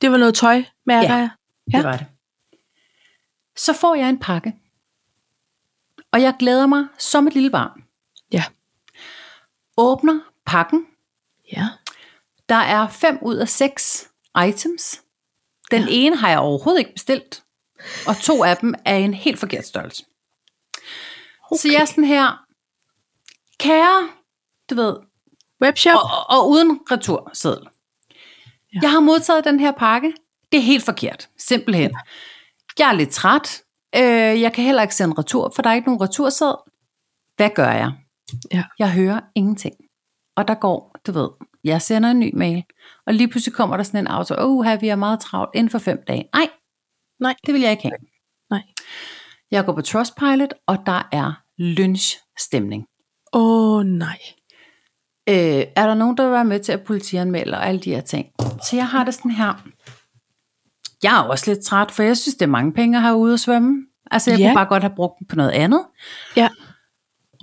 [SPEAKER 1] Det var noget tøj, mærker
[SPEAKER 2] Ja.
[SPEAKER 1] jeg.
[SPEAKER 2] Ja. Det var det. Så får jeg en pakke. Og jeg glæder mig som et lille barn.
[SPEAKER 1] Ja.
[SPEAKER 2] Åbner pakken.
[SPEAKER 1] Ja.
[SPEAKER 2] Der er fem ud af seks items. Den ja. ene har jeg overhovedet ikke bestilt. Og to af dem er en helt forkert størrelse. Okay. Så jeg er sådan her, kære, du ved,
[SPEAKER 1] Webshop.
[SPEAKER 2] og, og, uden returseddel. Ja. Jeg har modtaget den her pakke. Det er helt forkert, simpelthen. Jeg er lidt træt. Øh, jeg kan heller ikke sende retur, for der er ikke nogen returseddel. Hvad gør jeg?
[SPEAKER 1] Ja.
[SPEAKER 2] Jeg hører ingenting. Og der går, du ved, jeg sender en ny mail, og lige pludselig kommer der sådan en auto, åh, oh, vi er meget travlt inden for fem dage. Nej,
[SPEAKER 1] Nej.
[SPEAKER 2] det vil jeg ikke have.
[SPEAKER 1] Nej.
[SPEAKER 2] Jeg går på Trustpilot, og der er lynchstemning.
[SPEAKER 1] Åh, oh, nej.
[SPEAKER 2] Øh, er der nogen, der vil være med til at politianmelde og alle de her ting? Så jeg har det sådan her. Jeg er også lidt træt, for jeg synes, det er mange penge at have ude at svømme. Altså, jeg
[SPEAKER 1] Ja.
[SPEAKER 2] kunne bare godt have brugt dem på noget andet.
[SPEAKER 1] Ja.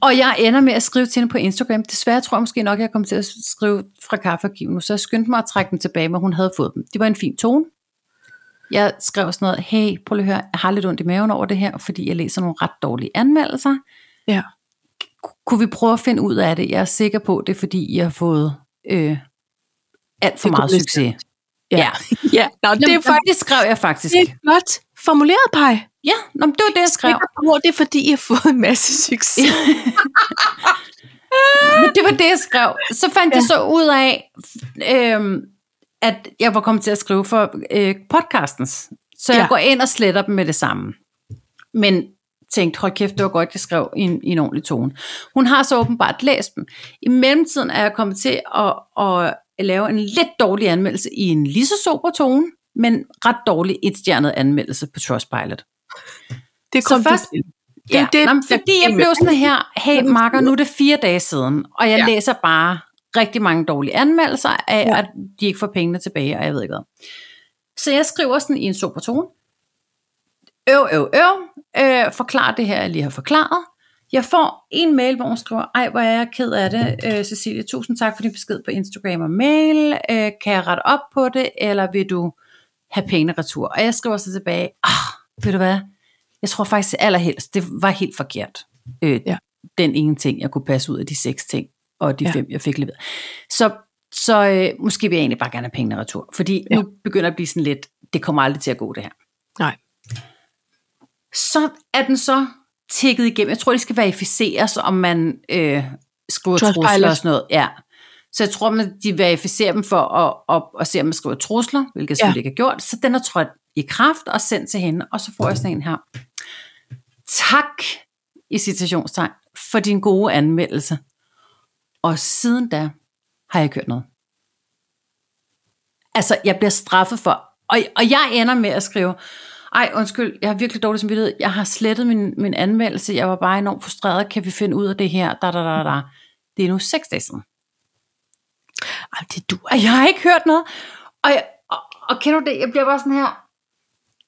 [SPEAKER 2] Og jeg ender med at skrive til hende på Instagram. Desværre tror jeg måske nok, jeg kom til at skrive fra kaffearkivet nu, så jeg skyndte mig at trække dem tilbage, men hun havde fået dem. Det var en fin tone. Jeg skrev sådan noget, hey, prøv lige at høre, jeg har lidt ondt i maven over det her, fordi jeg læser nogle ret dårlige anmeldelser.
[SPEAKER 1] Ja.
[SPEAKER 2] Kunne vi prøve at finde ud af det? Jeg er sikker på, det er fordi, I har fået øh, alt for meget succes.
[SPEAKER 1] Ja.
[SPEAKER 2] Ja. [laughs]
[SPEAKER 1] ja. Nå, det
[SPEAKER 2] Jamen,
[SPEAKER 1] faktisk
[SPEAKER 2] det skrev jeg faktisk.
[SPEAKER 1] det er godt formuleret, Paj.
[SPEAKER 2] Ja, nå, det var det, jeg skrev.
[SPEAKER 1] På, det er fordi, I har fået en masse succes. [laughs]
[SPEAKER 2] Men det var det, jeg skrev. Så fandt ja. jeg så ud af, øhm, at jeg var kommet til at skrive for øh, podcastens. Så jeg
[SPEAKER 1] Ja.
[SPEAKER 2] går ind og sletter dem med det samme. Men tænkte, hold kæft, det var godt, jeg skrev i en, i en ordentlig tone. Hun har så åbenbart læst dem. I mellemtiden er jeg kommet til at, at lave en lidt dårlig anmeldelse i en lige så sober tone, men ret dårlig etstjernet anmeldelse på Trustpilot.
[SPEAKER 1] Det
[SPEAKER 2] Så
[SPEAKER 1] kom
[SPEAKER 2] først,
[SPEAKER 1] du til. det
[SPEAKER 2] ja.
[SPEAKER 1] det,
[SPEAKER 2] Nå, men
[SPEAKER 1] der-
[SPEAKER 2] fordi jeg blev sådan her, hey Marker, nu er det fire dage siden, og jeg
[SPEAKER 1] Ja.
[SPEAKER 2] læser bare rigtig mange dårlige anmeldelser af,
[SPEAKER 1] ja.
[SPEAKER 2] at de ikke får pengene tilbage, og jeg ved ikke hvad. Så jeg skriver sådan i en super tone, øv, øv, øv, øh, forklar det her, jeg lige har forklaret. Jeg får en mail, hvor hun skriver, ej, hvor er jeg ked af det, øh, Cecilie, tusind tak for din besked på Instagram og mail, øh, kan jeg rette op på det, eller vil du have pengene retur? Og jeg skriver så tilbage, ah, ved du hvad, jeg tror faktisk allerhelst, det var helt forkert. Øh,
[SPEAKER 1] Ja.
[SPEAKER 2] Den ene ting, jeg kunne passe ud af de seks ting, og de
[SPEAKER 1] Ja.
[SPEAKER 2] fem, jeg fik leveret. Så, så øh, måske vil jeg egentlig bare gerne have pengene retur, fordi
[SPEAKER 1] Ja.
[SPEAKER 2] nu begynder at blive sådan lidt, det kommer aldrig til at gå det her.
[SPEAKER 1] Nej.
[SPEAKER 2] Så er den så tækket igennem. Jeg tror, det skal verificeres, om man øh, skriver trusler og sådan noget. Ja. Så jeg tror, at de verificerer dem for at, at, at se, om man skriver trusler, hvilket jeg selvfølgelig ikke har gjort. Så den er trådt i kraft og sendt til hende, og så får jeg sådan en her. Tak, i citationstegn, for din gode anmeldelse. Og siden da har jeg ikke hørt noget. Altså, jeg bliver straffet for, og, og jeg ender med at skrive, ej, undskyld, jeg har virkelig dårlig samvittighed. Jeg har slettet min, min anmeldelse. Jeg var bare enormt frustreret. Kan vi finde ud af det her? Da, da, da, da. Det er nu seks dage siden.
[SPEAKER 1] Ej, det du.
[SPEAKER 2] Jeg har ikke hørt noget. Og, jeg, og, og kender du det? Jeg bliver bare sådan her.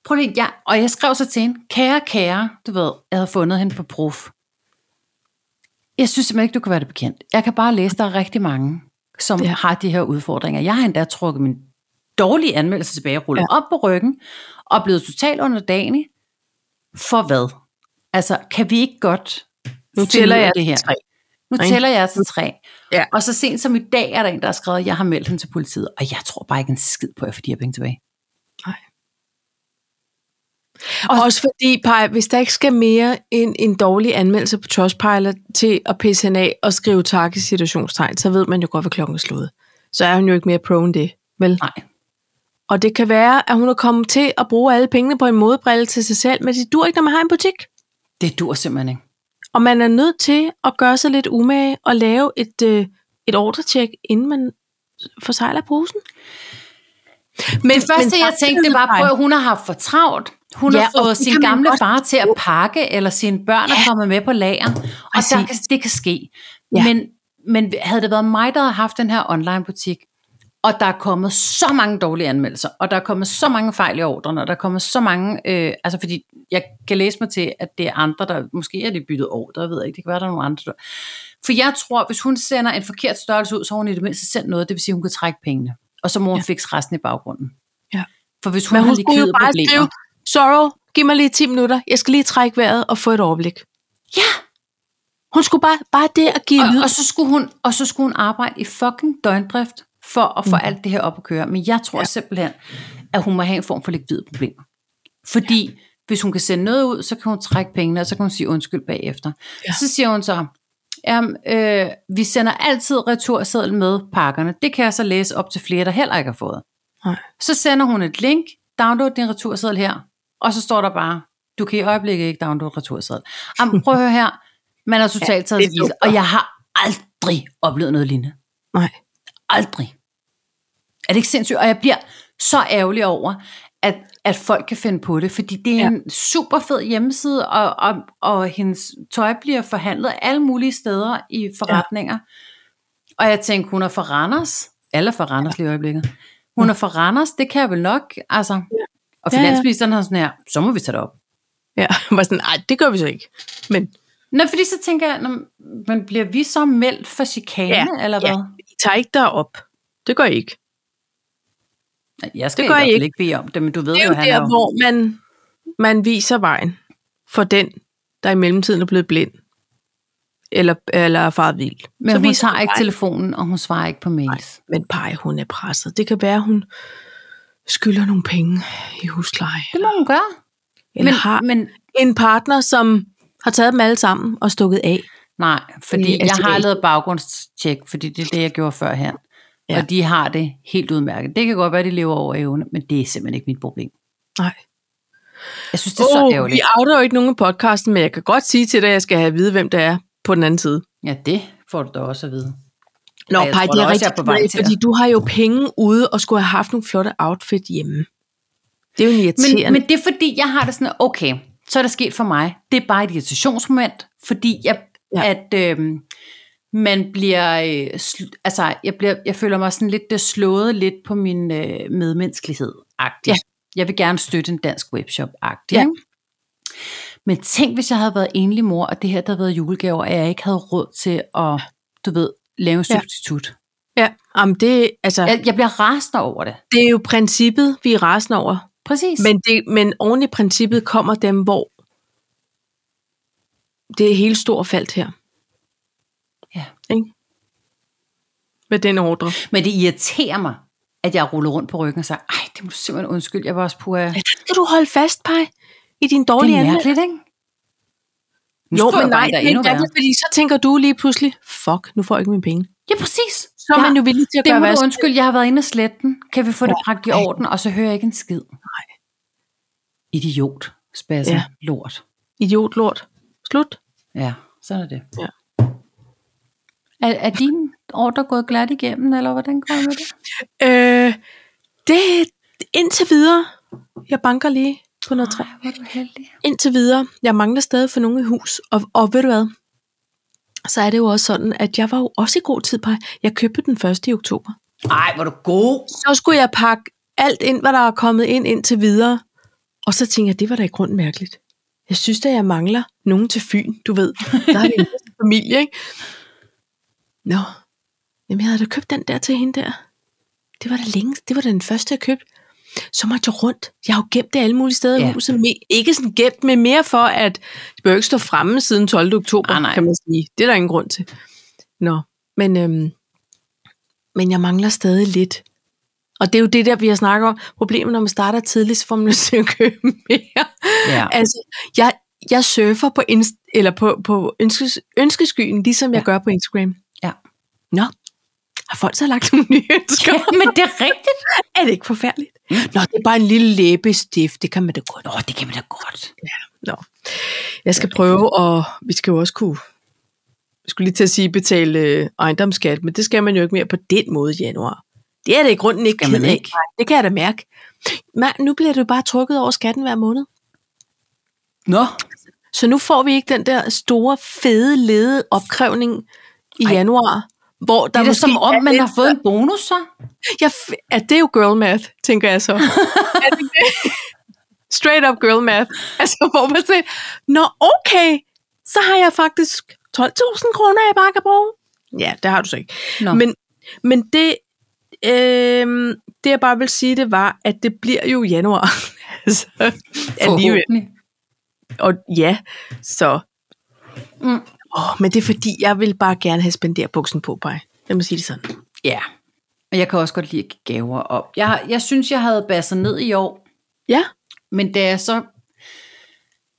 [SPEAKER 2] Prøv lige, ja. Og jeg skrev så til hende, kære, kære, du ved, jeg havde fundet hende på prof. Jeg synes simpelthen ikke, du kan være det bekendt. Jeg kan bare læse, der er rigtig mange, som
[SPEAKER 1] ja.
[SPEAKER 2] har de her udfordringer. Jeg har endda trukket min dårlige anmeldelse tilbage, rullet
[SPEAKER 1] Ja.
[SPEAKER 2] op på ryggen, og blevet totalt underdanig. For hvad? Altså, kan vi ikke godt
[SPEAKER 1] Nu tæller jeg
[SPEAKER 2] det her?
[SPEAKER 1] tre.
[SPEAKER 2] Nu
[SPEAKER 1] Ikke?
[SPEAKER 2] tæller jeg til tre.
[SPEAKER 1] Ja.
[SPEAKER 2] Og så sent som i dag er der en, der har skrevet, at jeg har meldt hende til politiet, og jeg tror bare ikke en skid på, at jeg får de her penge tilbage.
[SPEAKER 1] Og også fordi, Paj, hvis der ikke skal mere end en dårlig anmeldelse på Trustpilot til at pisse hende af og skrive tak i situationstegn, så ved man jo godt, hvad klokken er slået. Så er hun jo ikke mere pro end det, vel?
[SPEAKER 2] Nej.
[SPEAKER 1] Og det kan være, at hun er kommet til at bruge alle pengene på en modebrille til sig selv, men det dur ikke, når man har en butik.
[SPEAKER 2] Det dur simpelthen ikke.
[SPEAKER 1] Og man er nødt til at gøre sig lidt umage og lave et, øh, et ordretjek, inden man forsejler posen.
[SPEAKER 2] Men, det første, jeg tænkte, det var, prøv, at hun har haft for travlt. Hun
[SPEAKER 1] Ja,
[SPEAKER 2] har fået sin gamle
[SPEAKER 1] godt
[SPEAKER 2] far til at pakke, eller sine børn er
[SPEAKER 1] Ja.
[SPEAKER 2] kommet med på lager. Og der kan, det kan ske.
[SPEAKER 1] Ja.
[SPEAKER 2] Men, men havde det været mig, der havde haft den her online butik, og der er kommet så mange dårlige anmeldelser, og der er kommet så mange fejl i ordrene, og der er kommet så mange, øh, altså fordi jeg kan læse mig til, at det er andre, der måske er de byttet ordre, jeg ved ikke, det kan være, der er nogle andre. Der. For jeg tror, hvis hun sender en forkert størrelse ud, så har hun i det mindste sendt noget, det vil sige, at hun kan trække pengene, og så må hun
[SPEAKER 1] Ja.
[SPEAKER 2] fikse resten i baggrunden.
[SPEAKER 1] Ja.
[SPEAKER 2] For hvis hun,
[SPEAKER 1] Men
[SPEAKER 2] har
[SPEAKER 1] hun jo
[SPEAKER 2] likvide
[SPEAKER 1] bare
[SPEAKER 2] problemer,
[SPEAKER 1] skrive, Sorrow, giv mig lige 10 minutter. Jeg skal lige trække vejret og få et overblik.
[SPEAKER 2] Ja,
[SPEAKER 1] Hun skulle bare, bare det at give lyd.
[SPEAKER 2] og, og, så skulle hun, og så skulle hun arbejde i fucking døgndrift for at få mm. alt det her op at køre. Men jeg tror
[SPEAKER 1] Ja.
[SPEAKER 2] simpelthen, at hun må have en form for likvide problemer. Fordi ja. hvis hun kan sende noget ud, så kan hun trække pengene, og så kan hun sige undskyld bagefter.
[SPEAKER 1] Ja.
[SPEAKER 2] Så siger hun så, jamen, øh, vi sender altid returseddel med pakkerne. Det kan jeg så læse op til flere, der heller ikke har fået.
[SPEAKER 1] Nej.
[SPEAKER 2] Så sender hun et link, download din returseddel her, og så står der bare, du kan i øjeblikket ikke downloade returseddel. Jamen, prøv at høre her, man er totalt
[SPEAKER 1] Ja,
[SPEAKER 2] taget og jeg har aldrig oplevet noget lignende.
[SPEAKER 1] Nej.
[SPEAKER 2] Aldrig. Er det ikke sindssygt? Og jeg bliver så ærgerlig over, at, at folk kan finde på det, fordi det er
[SPEAKER 1] Ja.
[SPEAKER 2] ja. en super fed hjemmeside, og, og, og hendes tøj bliver forhandlet alle mulige steder i forretninger. Ja. Og jeg tænker, hun er fra Randers. Alle er fra Randers lige i øjeblikket. Hun er fra Randers, det kan jeg vel nok. Altså. Og
[SPEAKER 1] Ja, ja.
[SPEAKER 2] finansministeren har sådan her, så må vi tage det op.
[SPEAKER 1] Ja, [laughs] var sådan, nej, det gør vi så ikke. Men
[SPEAKER 2] Nå, fordi så tænker jeg, nå, men bliver vi så meldt for chikane,
[SPEAKER 1] Ja,
[SPEAKER 2] ja, eller hvad?
[SPEAKER 1] ja. I tager ikke derop. Det gør I ikke.
[SPEAKER 2] Jeg skal
[SPEAKER 1] Det gør
[SPEAKER 2] i hvert fald
[SPEAKER 1] ikke.
[SPEAKER 2] bede om det, men du ved
[SPEAKER 1] Det er
[SPEAKER 2] jo, han
[SPEAKER 1] der,
[SPEAKER 2] er jo...
[SPEAKER 1] hvor man, man viser vejen for den, der i mellemtiden er blevet blind. Eller, eller er faret vild.
[SPEAKER 2] Men hun
[SPEAKER 1] viser
[SPEAKER 2] tager
[SPEAKER 1] man
[SPEAKER 2] ikke telefonen, og hun svarer ikke på mails.
[SPEAKER 1] Men Paj, hun er presset. Det kan være, hun skylder nogle penge i husleje.
[SPEAKER 2] Det må hun gøre.
[SPEAKER 1] Eller
[SPEAKER 2] Men,
[SPEAKER 1] har
[SPEAKER 2] men
[SPEAKER 1] en partner, som har taget dem alle sammen og stukket af.
[SPEAKER 2] nej, fordi jeg har
[SPEAKER 1] SDA.
[SPEAKER 2] lavet baggrundstjek, fordi det er det, jeg gjorde før her.
[SPEAKER 1] Ja.
[SPEAKER 2] Og de har det helt udmærket. Det kan godt være, de lever over evne, men det er simpelthen ikke mit problem.
[SPEAKER 1] Nej.
[SPEAKER 2] Jeg synes, det er så
[SPEAKER 1] Åh,
[SPEAKER 2] ærgerligt.
[SPEAKER 1] vi outer jo ikke nogen podcasten, men jeg kan godt sige til dig, at jeg skal have at vide, hvem det er på den anden side.
[SPEAKER 2] Ja, det får du da også at vide.
[SPEAKER 1] Nå, Paj, det er
[SPEAKER 2] også, jeg
[SPEAKER 1] rigtig
[SPEAKER 2] på vej
[SPEAKER 1] kedeligt,
[SPEAKER 2] til at-
[SPEAKER 1] fordi du har jo penge ude og skulle have haft nogle flotte outfit hjemme. Det er jo
[SPEAKER 2] Men,
[SPEAKER 1] irriterende.
[SPEAKER 2] men det er fordi, jeg har det sådan, okay, så er der sket for mig. Det er bare et irritationsmoment, fordi jeg,
[SPEAKER 1] ja.
[SPEAKER 2] at øh, man bliver, øh, altså jeg, bliver, jeg føler mig sådan lidt øh, slået lidt på min øh, medmenneskelighed.
[SPEAKER 1] Ja.
[SPEAKER 2] Jeg vil gerne støtte en dansk webshop.
[SPEAKER 1] Ja.
[SPEAKER 2] Ja. Men tænk, hvis jeg havde været enlig mor, og det her der havde været julegaver, og jeg ikke havde råd til at, du ved, lave en
[SPEAKER 1] Ja.
[SPEAKER 2] substitut.
[SPEAKER 1] Ja, Jamen, det, altså,
[SPEAKER 2] Jeg, jeg bliver rasende over det.
[SPEAKER 1] det er jo princippet, vi er rasende over.
[SPEAKER 2] Præcis.
[SPEAKER 1] Men, det, men oven i princippet kommer dem, hvor det er helt stort fald her.
[SPEAKER 2] Ja.
[SPEAKER 1] Ikke? Med den ordre.
[SPEAKER 2] Men det irriterer mig, at jeg ruller rundt på ryggen og siger, ej, det må du simpelthen undskylde, jeg var også på... Uh...
[SPEAKER 1] Ja, skal du holde fast, Paj, i din
[SPEAKER 2] Det
[SPEAKER 1] dårlige
[SPEAKER 2] er
[SPEAKER 1] anmelder.
[SPEAKER 2] mærkeligt, ikke? Nu
[SPEAKER 1] Jo, men nej, det er mærkeligt, fordi så tænker du lige pludselig, fuck, nu får jeg ikke mine penge.
[SPEAKER 2] Ja, præcis.
[SPEAKER 1] Så er
[SPEAKER 2] ja,
[SPEAKER 1] man jo villig til at
[SPEAKER 2] det
[SPEAKER 1] gøre
[SPEAKER 2] må
[SPEAKER 1] hvad
[SPEAKER 2] du undskylde, jeg har været inde og slette den. Kan vi få det
[SPEAKER 1] Ja.
[SPEAKER 2] bragt i orden? Og så hører jeg ikke en skid.
[SPEAKER 1] Nej.
[SPEAKER 2] Idiot. Spasser.
[SPEAKER 1] Ja.
[SPEAKER 2] Lort.
[SPEAKER 1] Idiot lort. Slut.
[SPEAKER 2] Ja, sådan er det.
[SPEAKER 1] Ja.
[SPEAKER 2] Er, er din ordre gået glat igennem, eller hvordan går det med det?
[SPEAKER 1] Øh, det indtil videre. Jeg banker lige på noget træ.
[SPEAKER 2] Hvor er du heldig.
[SPEAKER 1] Indtil videre. Jeg mangler stadig for nogle i hus. Og, og ved du hvad? Så er det jo også sådan, at jeg var jo også i god tid på. Jeg købte den 1. i oktober.
[SPEAKER 2] Ej, hvor du god.
[SPEAKER 1] Så skulle jeg pakke alt ind, hvad der er kommet ind indtil videre. Og så tænkte jeg, det var da i grund mærkeligt. Jeg synes da, jeg mangler nogen til Fyn, du ved. Der er det en [laughs] familie, ikke? Nå, jamen jeg havde da købt den der til hende der. Det var da længe, det var da den første, jeg købte. Så måtte jeg rundt. Jeg har jo gemt det alle mulige steder i
[SPEAKER 2] Ja.
[SPEAKER 1] huset. Me- Ikke sådan gemt, men mere for, at det bør ikke stå fremme siden 12. oktober,
[SPEAKER 2] Ah, nej.
[SPEAKER 1] kan man sige. Det er der ingen grund til. Nå, men, øhm, men jeg mangler stadig lidt. Og det er jo det der, vi har snakket om. Problemet, når man starter tidligt, så får man lyst til at købe [laughs] mere.
[SPEAKER 2] Ja.
[SPEAKER 1] Altså, jeg, jeg surfer på, inst- eller på, på ønskes, ønskeskyen, ligesom jeg
[SPEAKER 2] Ja.
[SPEAKER 1] gør på Instagram.
[SPEAKER 2] Ja.
[SPEAKER 1] Nå, har folk så lagt nogle nye ønsker?
[SPEAKER 2] ja, men det er rigtigt.
[SPEAKER 1] Er det ikke forfærdeligt? Nå, det er bare en lille læbestift, det kan man da godt.
[SPEAKER 2] Nå, det kan man da godt.
[SPEAKER 1] Nå. Jeg skal prøve, og vi skal jo også kunne, jeg skulle lige til at sige, betale øh, ejendomsskat, men det skal man jo ikke mere på den måde i januar. Det er det i grunden ikke
[SPEAKER 2] Skal man ikke?
[SPEAKER 1] Det kan jeg da mærke. Men nu bliver jo bare trukket over skatten hver måned.
[SPEAKER 2] Nå,
[SPEAKER 1] Så nu får vi ikke den der store, fede, lede opkrævning i
[SPEAKER 2] Ej.
[SPEAKER 1] januar, hvor der
[SPEAKER 2] det er
[SPEAKER 1] måske
[SPEAKER 2] som om, man har fået en bonus, så.
[SPEAKER 1] Ja, er det jo girl math, tænker jeg så. [laughs] Er det det? Straight up girl math. Altså, hvor man siger, nå okay, så har jeg faktisk 12.000 kroner, jeg bare kan bruge. Ja, det har du så ikke.
[SPEAKER 2] Nå.
[SPEAKER 1] Men, men det, øh, det jeg bare vil sige, det var, at det bliver jo januar. [laughs] altså, alligevel.
[SPEAKER 2] Forhåbentlig.
[SPEAKER 1] Og ja, så...
[SPEAKER 2] Mm.
[SPEAKER 1] Åh, men det er fordi, jeg vil bare gerne have spenderet buksen på, Paj. Jeg må sige det sådan.
[SPEAKER 2] Ja, og jeg kan også godt lide at give gaver op. Jeg, jeg synes, jeg havde basset ned i år,
[SPEAKER 1] Ja,
[SPEAKER 2] men da jeg så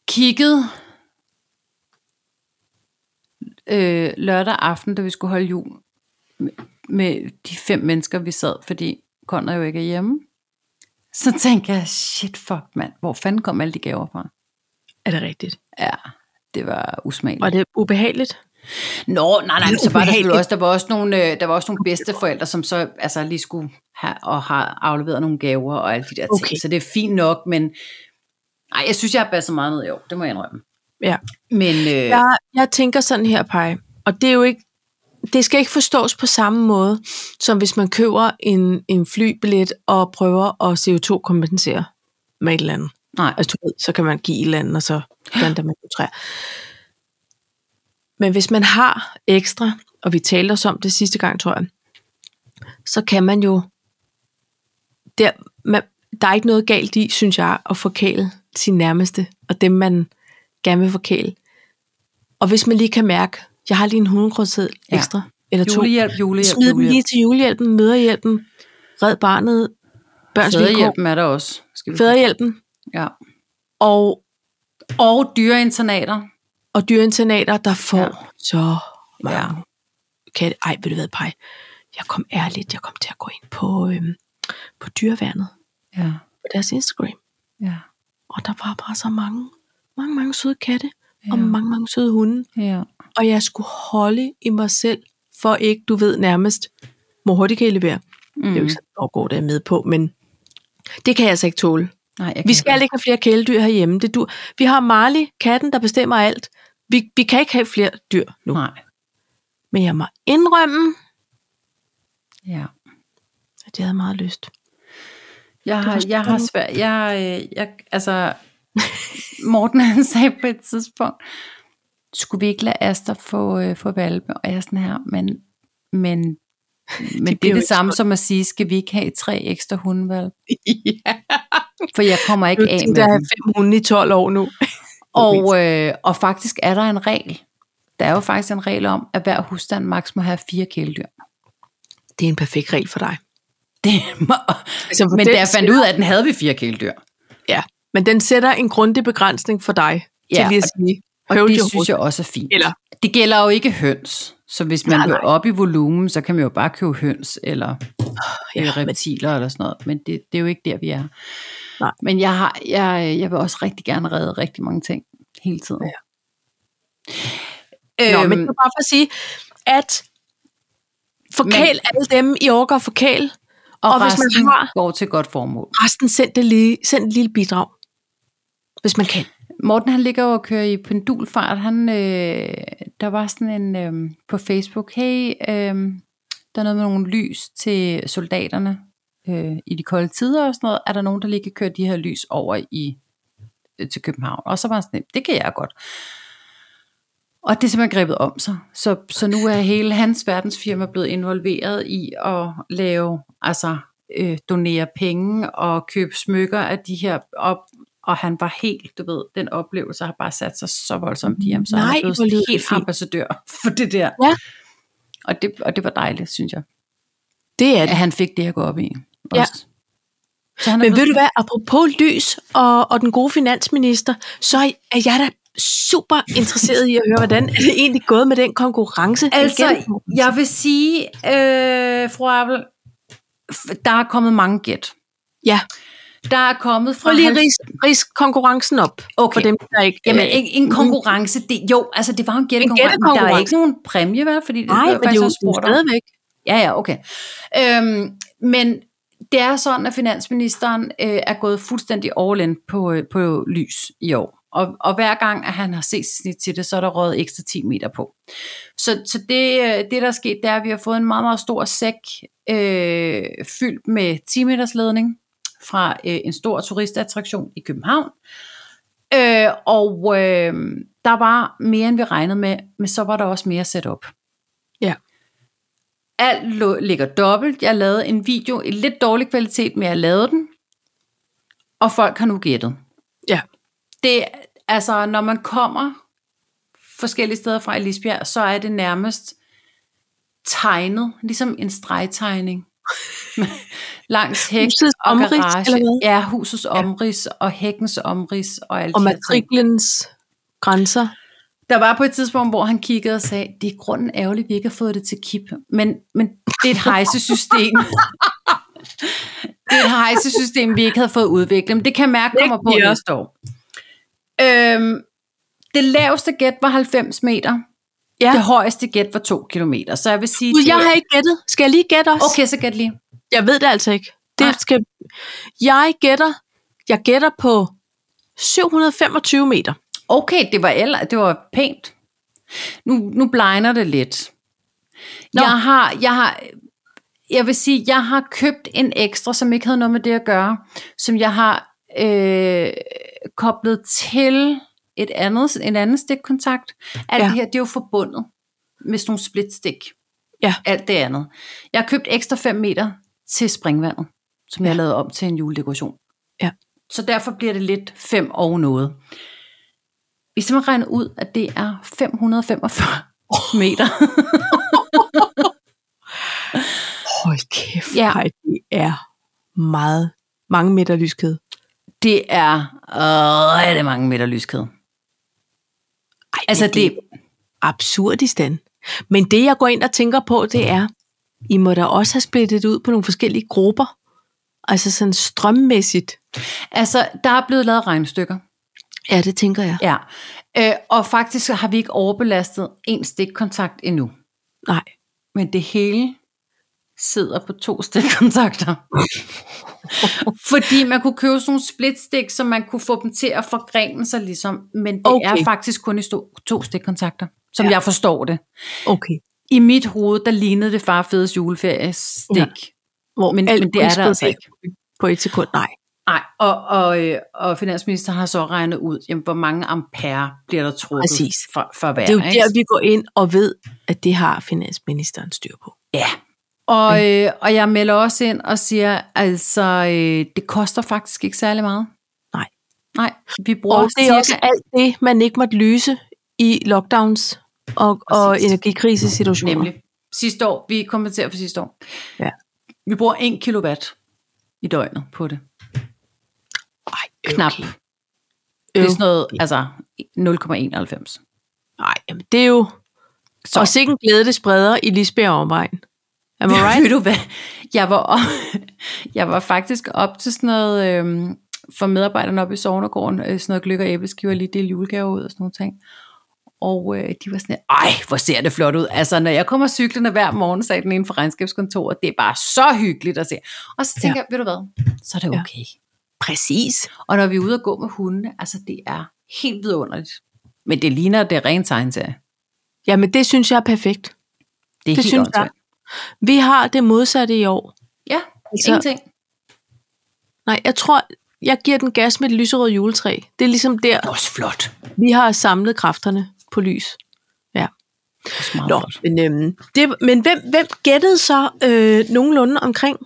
[SPEAKER 2] kiggede øh, lørdag aften, da vi skulle holde jul med, med de fem mennesker, vi sad, fordi Conrad jo ikke er hjemme, så tænkte jeg, shit fuck mand, hvor fanden kom alle de gaver fra?
[SPEAKER 1] er det rigtigt.
[SPEAKER 2] Ja, det var usmageligt.
[SPEAKER 1] Og det er ubehageligt.
[SPEAKER 2] Nå, nej, nej,
[SPEAKER 1] Det
[SPEAKER 2] så var der også, der var også nogle, øh, der var også nogle bedsteforældre, som så altså, lige skulle have, og har afleveret nogle gaver og alle de der
[SPEAKER 1] Okay.
[SPEAKER 2] ting. Så det er fint nok, men nej, jeg synes, jeg har basset meget ned i år. Det må jeg indrømme.
[SPEAKER 1] Ja.
[SPEAKER 2] Men øh.
[SPEAKER 1] Jeg, jeg tænker sådan her, Paj, og det er jo ikke, det skal ikke forstås på samme måde, som hvis man køber en, en flybillet og prøver at CO2-kompensere med et eller andet.
[SPEAKER 2] Nej,
[SPEAKER 1] Altså, du ved, så kan man give eller andet, og så planter man træer. Men hvis man har ekstra, og vi talte os om det sidste gang, tror jeg, så kan man jo... Der, man, der er ikke noget galt i, synes jeg, at forkæle sin nærmeste, og dem, man gerne vil forkæle. Og hvis man lige kan mærke, jeg har lige en 100 kroner
[SPEAKER 2] Ja.
[SPEAKER 1] ekstra, eller to,
[SPEAKER 2] julehjælp, julehjælp,
[SPEAKER 1] smid dem lige
[SPEAKER 2] julehjælp.
[SPEAKER 1] til julehjælpen, møderhjælpen, red barnet, børns vilkår,
[SPEAKER 2] Fædrehjælpen er der også. Skal vi
[SPEAKER 1] fædrehjælpen,
[SPEAKER 2] Ja.
[SPEAKER 1] og
[SPEAKER 2] Og dyreinternater.
[SPEAKER 1] og dyreinternater, der får
[SPEAKER 2] Ja.
[SPEAKER 1] så mange
[SPEAKER 2] Ja.
[SPEAKER 1] katte. Ej, ved du hvad, Paj? Jeg kom ærligt, jeg kom til at gå ind på, øhm, på dyreværnet,
[SPEAKER 2] Ja.
[SPEAKER 1] på deres Instagram.
[SPEAKER 2] Ja.
[SPEAKER 1] Og der var bare så mange, mange, mange søde katte,
[SPEAKER 2] Ja.
[SPEAKER 1] og mange, mange søde hunde.
[SPEAKER 2] ja.
[SPEAKER 1] Og jeg skulle holde i mig selv, for ikke, du ved nærmest, hvor hurtigt kan I levere. Mm. Det er jo ikke sådan, hvor går det er med på, men det kan jeg altså ikke tåle.
[SPEAKER 2] Nej, jeg
[SPEAKER 1] Vi skal ikke have flere kæledyr herhjemme. Det du. Vi har Marley, katten, der bestemmer alt. Vi, vi kan ikke have flere dyr nu.
[SPEAKER 2] Nej.
[SPEAKER 1] Men jeg må indrømme,
[SPEAKER 2] Ja.
[SPEAKER 1] at jeg havde meget lyst.
[SPEAKER 2] Jeg har, jeg har svært, jeg, øh, jeg, altså, Morten han sagde på et tidspunkt, skulle vi ikke lade Asta få, øh, få valpe? Og jeg er sådan her, men, men, men det er det samme som at sige, skal vi ikke have tre ekstra hundevalpe? [laughs]
[SPEAKER 1] ja.
[SPEAKER 2] For jeg kommer ikke af med
[SPEAKER 1] der er fem hunde i 12 år nu. [laughs]
[SPEAKER 2] Og, øh, og faktisk er der en regel. Der er jo faktisk en regel om, at hver husstand maks må have fire kæledyr.
[SPEAKER 1] Det er en perfekt regel for dig. [laughs]
[SPEAKER 2] Det må,
[SPEAKER 1] Altså,
[SPEAKER 2] men da jeg fandt ud af, at den havde vi fire kæledyr.
[SPEAKER 1] Ja, men den sætter en grundig begrænsning for dig.
[SPEAKER 2] Ja,
[SPEAKER 1] til lige at
[SPEAKER 2] og-
[SPEAKER 1] sige,
[SPEAKER 2] Og
[SPEAKER 1] hold
[SPEAKER 2] det synes jeg også er fint.
[SPEAKER 1] Eller,
[SPEAKER 2] Det gælder jo ikke høns. Så hvis man
[SPEAKER 1] Nej,
[SPEAKER 2] vil
[SPEAKER 1] nej.
[SPEAKER 2] op i volumen, så kan man jo bare købe høns eller
[SPEAKER 1] ja,
[SPEAKER 2] ja,
[SPEAKER 1] men,
[SPEAKER 2] reptiler eller sådan noget. Men det, det er jo ikke der, vi er.
[SPEAKER 1] Nej.
[SPEAKER 2] Men jeg, har, jeg, jeg vil også rigtig gerne redde rigtig mange ting hele tiden.
[SPEAKER 1] Ja. Nå, men det er bare for at sige, at forkæl alle dem, I overgår forkæl,
[SPEAKER 2] og,
[SPEAKER 1] og hvis man har-
[SPEAKER 2] går til godt formål.
[SPEAKER 1] resten send, det lige, send et lille bidrag, hvis man kan.
[SPEAKER 2] Morten han ligger jo og kører i pendulfart. Han, øh, der var sådan en øh, på Facebook, hey, øh, der er noget med nogle lys til soldaterne øh, i de kolde tider og sådan noget. Er der nogen, der lige kan køre de her lys over i øh, til København? Og så var han sådan, det kan jeg godt. Og det er simpelthen grebet om sig. Så, så nu er hele hans verdensfirma blevet involveret i at lave, altså øh, donere penge og købe smykker af de her op, og han var helt, du ved, den oplevelse har bare sat sig så voldsomt i ham, så han
[SPEAKER 1] Nej,
[SPEAKER 2] er blevet helt ambassadør [laughs] for det der.
[SPEAKER 1] Ja.
[SPEAKER 2] Og det, og det var dejligt, synes jeg,
[SPEAKER 1] Det er
[SPEAKER 2] at
[SPEAKER 1] det.
[SPEAKER 2] han fik det at gå op i.
[SPEAKER 1] Ja.
[SPEAKER 2] Også. Så han
[SPEAKER 1] Men ved du hvad, apropos lys og, og den gode finansminister, så er jeg da super interesseret i at høre, hvordan er det egentlig gået med den konkurrence?
[SPEAKER 2] Altså,
[SPEAKER 1] Igen?
[SPEAKER 2] jeg vil sige, øh, fru Abel, der er kommet mange gæt.
[SPEAKER 1] Ja,
[SPEAKER 2] Der er kommet fra...
[SPEAKER 1] prøv lige
[SPEAKER 2] hans-
[SPEAKER 1] ris, konkurrencen op
[SPEAKER 2] Okay.
[SPEAKER 1] for dem, der ikke...
[SPEAKER 2] Jamen,
[SPEAKER 1] øh,
[SPEAKER 2] en, en konkurrence, det, jo, altså det var en gættekonkurrence, men der er
[SPEAKER 1] gættekonkurrence.
[SPEAKER 2] ikke nogen præmie, vel? Fordi det,
[SPEAKER 1] Nej,
[SPEAKER 2] var
[SPEAKER 1] men det er jo stadigvæk.
[SPEAKER 2] Ja, ja, okay. Øhm, men det er sådan, at finansministeren øh, er gået fuldstændig all in på, øh, på lys i år. Og, og hver gang, at han har set snit til det, så er der røget ekstra 10 meter på. Så, så det, øh, det, der er sket, det er, at vi har fået en meget, meget stor sæk øh, fyldt med 10 meters ledning fra øh, en stor turistattraktion i København. Øh, og øh, der var mere, end vi regnede med, men så var der også mere setup.
[SPEAKER 1] Ja.
[SPEAKER 2] Alt lå, ligger dobbelt. Jeg lavede en video i lidt dårlig kvalitet, men jeg lavede den. Og folk har nu gættet.
[SPEAKER 1] Ja.
[SPEAKER 2] Det, altså, når man kommer forskellige steder fra i Lisbjerg, så er det nærmest tegnet, ligesom en stregtegning. [laughs] Langs hæk
[SPEAKER 1] Husets
[SPEAKER 2] og
[SPEAKER 1] omrids,
[SPEAKER 2] garage.
[SPEAKER 1] eller hvad?
[SPEAKER 2] Ja, husets omrids og hækkens omrids og alt
[SPEAKER 1] Og matriklens grænser.
[SPEAKER 2] Der var på et tidspunkt, hvor han kiggede og sagde, det er grunden ærgerligt, vi ikke har fået det til KIP. Men, men det er et hejsesystem. [laughs] det er et hejsesystem, vi ikke havde fået udviklet. Men det kan mærke kommer på
[SPEAKER 1] giver.
[SPEAKER 2] næste år. Øhm, det laveste gæt var 90 meter.
[SPEAKER 1] Ja.
[SPEAKER 2] Det højeste gæt var 2 kilometer. Så jeg vil sige...
[SPEAKER 1] Gud, jeg har ikke gættet. Skal jeg lige gætte også?
[SPEAKER 2] Okay, så gæt lige.
[SPEAKER 1] Jeg ved det altså ikke.
[SPEAKER 2] Nej.
[SPEAKER 1] Det skal... Jeg gætter, jeg gætter på 725 meter.
[SPEAKER 2] Okay, det var, eller, det var pænt. Nu, nu blegner det lidt.
[SPEAKER 1] Nå.
[SPEAKER 2] Jeg har, jeg har, jeg vil sige, jeg har købt en ekstra, som ikke havde noget med det at gøre, som jeg har øh, koblet til et andet, en anden stikkontakt. Alt
[SPEAKER 1] ja.
[SPEAKER 2] det her, det er jo forbundet med sådan nogle splitstik.
[SPEAKER 1] Ja.
[SPEAKER 2] Alt det andet. Jeg har købt ekstra 5 meter til springvandet, som jeg har lavet om til en juledekoration.
[SPEAKER 1] Ja.
[SPEAKER 2] Så derfor bliver det lidt 5 og noget. Vi simpelthen regner ud, at det er 545 meter.
[SPEAKER 1] Hold kæft,
[SPEAKER 2] Ja.
[SPEAKER 1] ja. det er meget, mange meter lyskæde.
[SPEAKER 2] Det er øh, rigtig mange meter lyskæde.
[SPEAKER 1] Ej,
[SPEAKER 2] Altså
[SPEAKER 1] men
[SPEAKER 2] det,
[SPEAKER 1] er absurdistan. Men det, jeg går ind og tænker på, det er, I må da også have splittet ud på nogle forskellige grupper. Altså sådan strømmæssigt.
[SPEAKER 2] altså der er blevet lavet regnstykker.
[SPEAKER 1] Ja, det tænker jeg.
[SPEAKER 2] Ja. Øh, og faktisk har vi ikke overbelastet en stikkontakt endnu.
[SPEAKER 1] Nej.
[SPEAKER 2] Men det hele sidder på to [laughs] stikkontakter. Fordi man kunne købe sådan nogle splitstik, så man kunne få dem til at forgrene sig ligesom. Men det okay. Er faktisk kun i to stikkontakter, som
[SPEAKER 1] ja.
[SPEAKER 2] jeg forstår det.
[SPEAKER 1] Okay.
[SPEAKER 2] I mit hoved, der lignede det far fedes juleferiestik.
[SPEAKER 1] Ja.
[SPEAKER 2] Ja.
[SPEAKER 1] Hvor
[SPEAKER 2] Men- men det er der altså
[SPEAKER 1] eksplodere På et sekund, nej.
[SPEAKER 2] Nej, og, og, øh, og finansministeren har så regnet ud, jamen, hvor mange ampere bliver der trukket
[SPEAKER 1] Præcis.
[SPEAKER 2] for, for hver.
[SPEAKER 1] Det er jo
[SPEAKER 2] ikke?
[SPEAKER 1] der, vi går ind og ved, at det har finansministeren styr på.
[SPEAKER 2] Ja. Og, øh, og jeg melder også ind og siger, altså, øh, det koster faktisk ikke særlig meget.
[SPEAKER 1] Nej.
[SPEAKER 2] Nej, vi bruger
[SPEAKER 1] Og det er
[SPEAKER 2] cirka...
[SPEAKER 1] også alt det, man ikke måtte løse i lockdowns og, og
[SPEAKER 2] Præcis.
[SPEAKER 1] energikrisesituationer.
[SPEAKER 2] Nemlig. Sidste år, vi kompenserer for sidste år.
[SPEAKER 1] Ja.
[SPEAKER 2] Vi bruger 1 kilowatt i døgnet på det.
[SPEAKER 1] Ej,
[SPEAKER 2] Knap.
[SPEAKER 1] Okay.
[SPEAKER 2] Det er sådan noget, altså 0,91.
[SPEAKER 1] Nej, jamen det er jo...
[SPEAKER 2] Så.
[SPEAKER 1] Og sikkert glæde det spreder i Lisbjerg omvejen. Am I [laughs] right?
[SPEAKER 2] Ved du hvad? Jeg var, op, [laughs] jeg var faktisk op til sådan noget, øhm, for medarbejderne oppe i Sognegården, øh, sådan noget gløk og æbleskiver, lige dele julegaver ud og sådan nogle ting. Og øh, de var sådan, ej, hvor ser det flot ud. Altså, når jeg kommer cyklerne hver morgen, sagde den ene fra regnskabskontoret, det er bare så hyggeligt at se. Og så tænker
[SPEAKER 1] Ja.
[SPEAKER 2] ja. jeg, ved du hvad, så er det
[SPEAKER 1] Ja.
[SPEAKER 2] okay.
[SPEAKER 1] Præcis.
[SPEAKER 2] Og når vi er ude og gå med hundene, altså det er helt vidunderligt. Men det ligner, det er rent tegneserie.
[SPEAKER 1] Jamen det synes jeg er perfekt.
[SPEAKER 2] Det er
[SPEAKER 1] Det
[SPEAKER 2] helt
[SPEAKER 1] synes jeg.
[SPEAKER 2] åndssvagt.
[SPEAKER 1] Vi har det modsatte i år.
[SPEAKER 2] Ja,
[SPEAKER 1] Altså-
[SPEAKER 2] ingenting.
[SPEAKER 1] Nej, jeg tror, jeg giver den gas med et lyserødt juletræ. Det er ligesom der,
[SPEAKER 2] Det er også flot.
[SPEAKER 1] vi har samlet kræfterne på lys.
[SPEAKER 2] Er meget
[SPEAKER 1] Nå,
[SPEAKER 2] flot.
[SPEAKER 1] men, øhm, det, men hvem, hvem gættede så øh, nogenlunde omkring?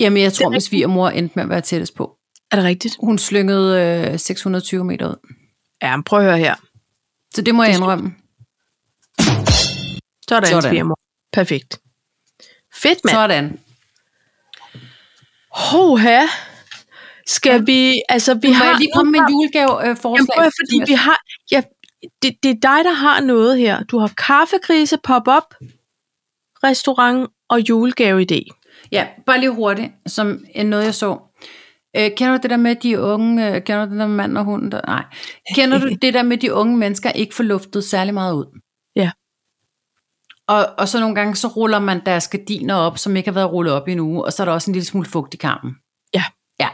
[SPEAKER 2] Jamen, jeg tror, min svigermor endte med at være tættest på.
[SPEAKER 1] Er det rigtigt?
[SPEAKER 2] Hun slyngede øh, 620 meter ud.
[SPEAKER 1] Ja, men prøv at høre her.
[SPEAKER 2] Så det må jeg
[SPEAKER 1] Det skal-
[SPEAKER 2] indrømme.
[SPEAKER 1] Sådan,
[SPEAKER 2] Sådan.
[SPEAKER 1] svigermor. Perfekt. Fedt, mand.
[SPEAKER 2] Sådan.
[SPEAKER 1] Hoha. Skal vi, altså vi
[SPEAKER 2] Må
[SPEAKER 1] har...
[SPEAKER 2] jeg lige komme med en julegave øh, forslag?
[SPEAKER 1] Jamen, prøv at, fordi vi har... Ja, det, det er dig, der har noget her. Du har kaffekrise, pop-up, restaurant og julegaveidé.
[SPEAKER 2] Ja, bare lige hurtigt, som noget, jeg så. Øh, kender du det der med de unge, øh, kender du det der med mand og hund? Der? Nej. Kender du [laughs] det der med de unge mennesker ikke får luftet særlig meget ud?
[SPEAKER 1] Ja.
[SPEAKER 2] Og, og så nogle gange, så ruller man deres gardiner op, som ikke har været rullet op i en uge, og så er der også en lille smule fugt i karmen.
[SPEAKER 1] Ja.
[SPEAKER 2] Ja.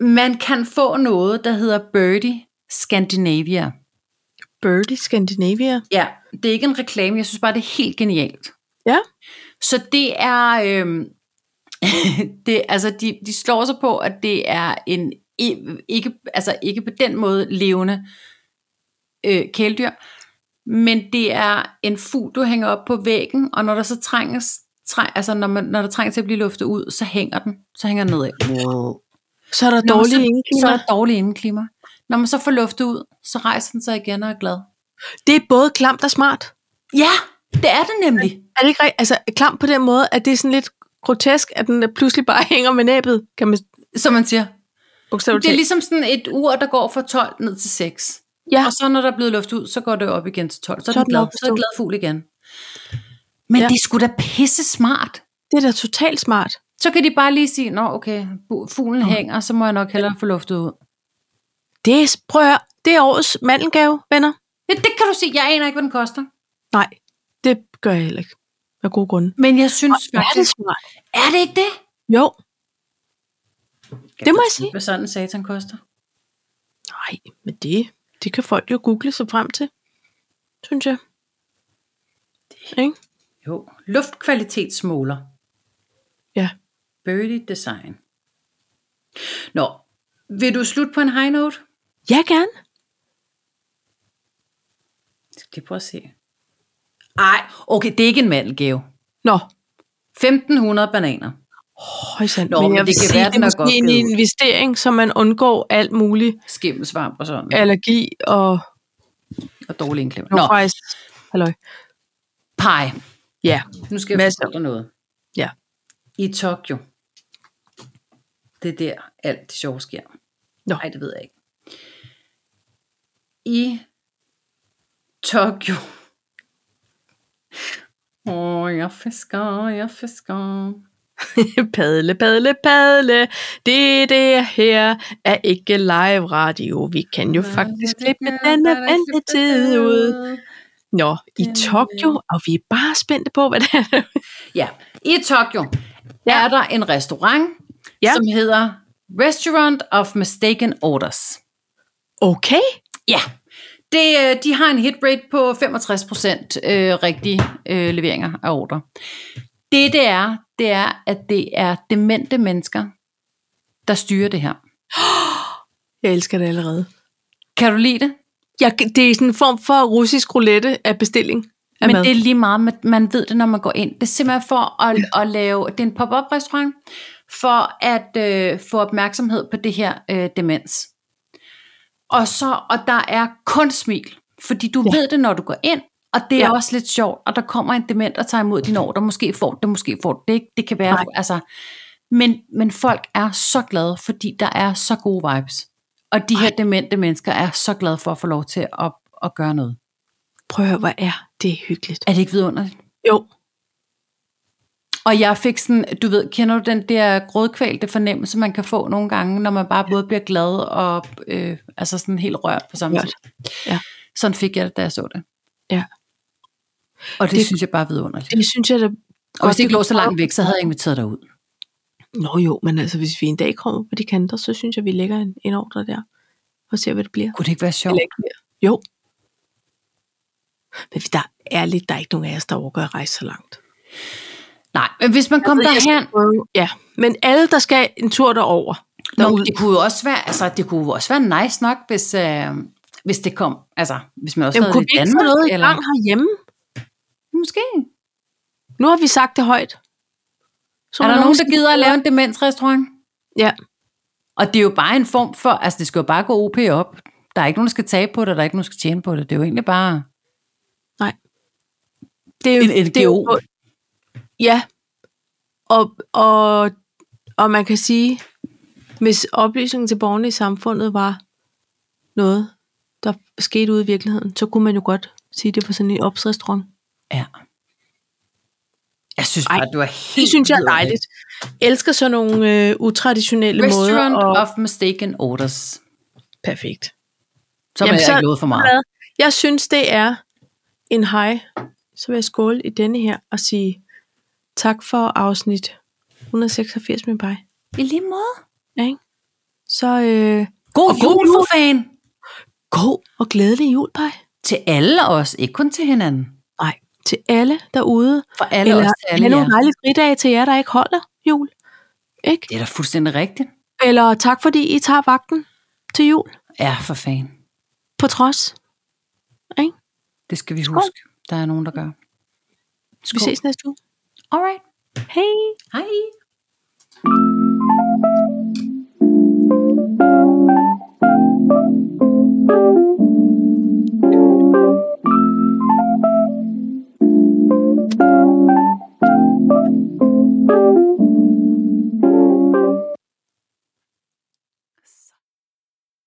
[SPEAKER 2] Man kan få noget, der hedder Birdie Scandinavia.
[SPEAKER 1] Birdie Scandinavia.
[SPEAKER 2] Ja, det er ikke en reklame, jeg synes bare, det er helt genialt.
[SPEAKER 1] Ja.
[SPEAKER 2] Så det er, øhm, [laughs] det, altså de, de slår sig på, at det er en ikke, altså ikke på den måde levende øh, kæledyr, men det er en fugl, du hænger op på væggen, og når der så trænges, træ, altså når, man, når der trænges til at blive luftet ud, så hænger den, så hænger den nedad. Wow.
[SPEAKER 1] Så er der
[SPEAKER 2] Når man
[SPEAKER 1] dårlig
[SPEAKER 2] så, er der dårlig indeklima. Når man så får luftet ud, så rejser den sig igen og er glad.
[SPEAKER 1] Det er både klamt og smart.
[SPEAKER 2] Ja, det er det nemlig.
[SPEAKER 1] Er det ikke rigtigt? Altså klamt på den måde, at det er sådan lidt grotesk, at den pludselig bare [laughs] hænger med næbet, kan man
[SPEAKER 2] Som man siger.
[SPEAKER 1] bogstaveligt
[SPEAKER 2] Det er ligesom sådan et ur, der går fra 12 ned til 6.
[SPEAKER 1] Ja.
[SPEAKER 2] Og så når der er blevet luft ud, så går det op igen til 12. Så er
[SPEAKER 1] Så er
[SPEAKER 2] den glad, så er glad fugl igen. Men
[SPEAKER 1] Ja.
[SPEAKER 2] det er sgu da pisse smart.
[SPEAKER 1] Det er da totalt smart.
[SPEAKER 2] Så kan de bare lige sige, nå okay, fuglen hænger, så må jeg nok hellere få luftet ud.
[SPEAKER 1] Det er, prøv at høre, det er årets mandelgave, venner.
[SPEAKER 2] Ja, det kan du se. Jeg aner ikke, hvad den koster.
[SPEAKER 1] Nej, det gør jeg heller ikke. Af gode grunde.
[SPEAKER 2] Men jeg synes
[SPEAKER 1] Er det
[SPEAKER 2] faktisk...
[SPEAKER 1] smart?
[SPEAKER 2] Er det ikke det?
[SPEAKER 1] Jo. Det må jeg sige.
[SPEAKER 2] Hvad sådan en satan koster?
[SPEAKER 1] Nej, men det, det kan folk jo google sig frem til. Synes jeg. Ikke?
[SPEAKER 2] Jo, luftkvalitetsmåler.
[SPEAKER 1] Ja.
[SPEAKER 2] Birdie Design. Nå, vil du slutte på en high note?
[SPEAKER 1] Ja, gerne.
[SPEAKER 2] Skal vi prøve at se. Ej, okay, det er ikke en mandelgave.
[SPEAKER 1] Nå,
[SPEAKER 2] 1500 bananer.
[SPEAKER 1] højsand.
[SPEAKER 2] Nå, men
[SPEAKER 1] jeg
[SPEAKER 2] det
[SPEAKER 1] vil
[SPEAKER 2] kan
[SPEAKER 1] sige,
[SPEAKER 2] være,
[SPEAKER 1] det er måske en
[SPEAKER 2] givet.
[SPEAKER 1] investering, så man undgår alt muligt
[SPEAKER 2] Skimmelsvamp og sådan.
[SPEAKER 1] allergi og
[SPEAKER 2] Og dårlig indklima.
[SPEAKER 1] Nå.
[SPEAKER 2] Nå,
[SPEAKER 1] faktisk. Halløj.
[SPEAKER 2] pie.
[SPEAKER 1] Ja,
[SPEAKER 2] Nu skal jeg
[SPEAKER 1] Masser.
[SPEAKER 2] fortælle dig noget.
[SPEAKER 1] Ja.
[SPEAKER 2] I Tokyo. Det er der, alt det sjove sker.
[SPEAKER 1] Nå.
[SPEAKER 2] Nej, det ved jeg ikke. I Tokyo. Åh, oh, jeg fisker, jeg fisker. [laughs]
[SPEAKER 1] padle, padle, padle. Det, det her er ikke live radio. Vi kan jo faktisk klippe denne ventetid ud. Nå, i Tokyo, og vi er bare spændte på, hvad det er.
[SPEAKER 2] Ja, i Tokyo ja. Er der en restaurant. Ja. som hedder Restaurant of Mistaken Orders.
[SPEAKER 1] Okay.
[SPEAKER 2] Ja, det, øh, de har en hit rate på 65% øh, rigtige øh, leveringer af ordre. Det det er, det er, at det er demente mennesker, der styrer det her. [gasps]
[SPEAKER 1] Jeg elsker det allerede.
[SPEAKER 2] Kan du lide det?
[SPEAKER 1] Ja, det er sådan en form for russisk roulette af bestilling af
[SPEAKER 2] Men
[SPEAKER 1] mad.
[SPEAKER 2] det er lige meget, man- man ved det, når man går ind. Det er simpelthen for at, at lave, det er en pop-up restaurant, for at øh, få opmærksomhed på det her øh, demens. Og så, og der er kun smil, fordi du ja. Ved det, når du går ind, og det er ja. Også lidt sjovt, og der kommer en dement og tager imod din ordre, måske får det, måske får det ikke, det kan være,
[SPEAKER 1] Nej.
[SPEAKER 2] altså, men, men folk er så glade, fordi der er så gode vibes. Og de her demente mennesker er så glade for at få lov til at, at gøre noget.
[SPEAKER 1] Prøv at høre, hvor er det hyggeligt.
[SPEAKER 2] Er det ikke vidunderligt?
[SPEAKER 1] Jo,
[SPEAKER 2] Og jeg fik sådan, du ved, kender du den der grådkvalte fornemmelse, man kan få nogle gange, når man bare både bliver glad og øh, altså sådan helt rørt på samme tid.
[SPEAKER 1] Ja.
[SPEAKER 2] Sådan fik jeg det, da jeg så det.
[SPEAKER 1] Ja.
[SPEAKER 2] Og det, det synes jeg bare er vidunderligt.
[SPEAKER 1] det synes jeg da...
[SPEAKER 2] Og hvis det ikke lå så langt væk, så havde jeg inviteret dig ud.
[SPEAKER 1] Nå jo, men altså, hvis vi en dag kommer på de kanter, så synes jeg, vi lægger en, en ordre der. Og ser, hvad det bliver.
[SPEAKER 2] Kunne det ikke være sjovt?
[SPEAKER 1] Ikke mere. Jo. Men der er lidt, der er ikke nogen af os, der overgår at rejse så langt.
[SPEAKER 2] Nej, men hvis man kom
[SPEAKER 1] Jeg ved, jeg skal
[SPEAKER 2] derhen,
[SPEAKER 1] Ja, men alle, der skal en tur derover.
[SPEAKER 2] Nå,
[SPEAKER 1] derud.
[SPEAKER 2] det kunne jo også være, altså, det kunne også være nice nok, hvis, øh, hvis det kom, altså, hvis man også
[SPEAKER 1] Jamen,
[SPEAKER 2] havde det i Danmark,
[SPEAKER 1] noget i
[SPEAKER 2] eller
[SPEAKER 1] gang herhjemme?
[SPEAKER 2] måske.
[SPEAKER 1] Nu har vi sagt det højt. Så
[SPEAKER 2] er der nogen, der gider at lave en demensrestaurant?
[SPEAKER 1] Ja.
[SPEAKER 2] Og det er jo bare en form for, altså det skal jo bare gå OP op. Der er ikke nogen, der skal tabe på det, der er ikke nogen, der skal tjene på det. Det er jo egentlig bare
[SPEAKER 1] Det er jo,
[SPEAKER 2] en
[SPEAKER 1] det er jo. Ja. Og, og, og man kan sige, hvis oplysningen til borgerne i samfundet var noget, der skete ude i virkeligheden, så kunne man jo godt sige det på sådan en opsrestaurant.
[SPEAKER 2] Ja. Jeg synes
[SPEAKER 1] Ej,
[SPEAKER 2] bare, du er helt
[SPEAKER 1] Det synes jeg er dejligt. Jeg elsker sådan nogle øh, utraditionelle
[SPEAKER 2] Restaurant
[SPEAKER 1] måder. Og...
[SPEAKER 2] of Mistaken Orders.
[SPEAKER 1] Perfekt.
[SPEAKER 2] Så
[SPEAKER 1] Jamen,
[SPEAKER 2] er jeg ikke for meget.
[SPEAKER 1] Jeg synes, det er en hej. Så vil jeg skåle i denne her og sige tak for afsnit 186 med mig.
[SPEAKER 2] I lige måde.
[SPEAKER 1] Ja, ikke? Så øh,
[SPEAKER 2] God
[SPEAKER 1] Og god
[SPEAKER 2] jul
[SPEAKER 1] jul.
[SPEAKER 2] for fan.
[SPEAKER 1] god og glædelig jul, Paj.
[SPEAKER 2] Til alle os, ikke kun til hinanden.
[SPEAKER 1] Nej, til alle derude.
[SPEAKER 2] For alle
[SPEAKER 1] Eller
[SPEAKER 2] os, til alle
[SPEAKER 1] nogle dejlige fridage til jer, der ikke holder jul. Ikke?
[SPEAKER 2] Det er da fuldstændig rigtigt.
[SPEAKER 1] Eller tak, fordi I tager vagten til jul.
[SPEAKER 2] Ja, for fan.
[SPEAKER 1] På trods. Ikke?
[SPEAKER 2] Det skal vi
[SPEAKER 1] Skål.
[SPEAKER 2] huske. Der er nogen, der gør.
[SPEAKER 1] Vi ses næste uge.
[SPEAKER 2] All
[SPEAKER 1] right.
[SPEAKER 2] Hey. Hi.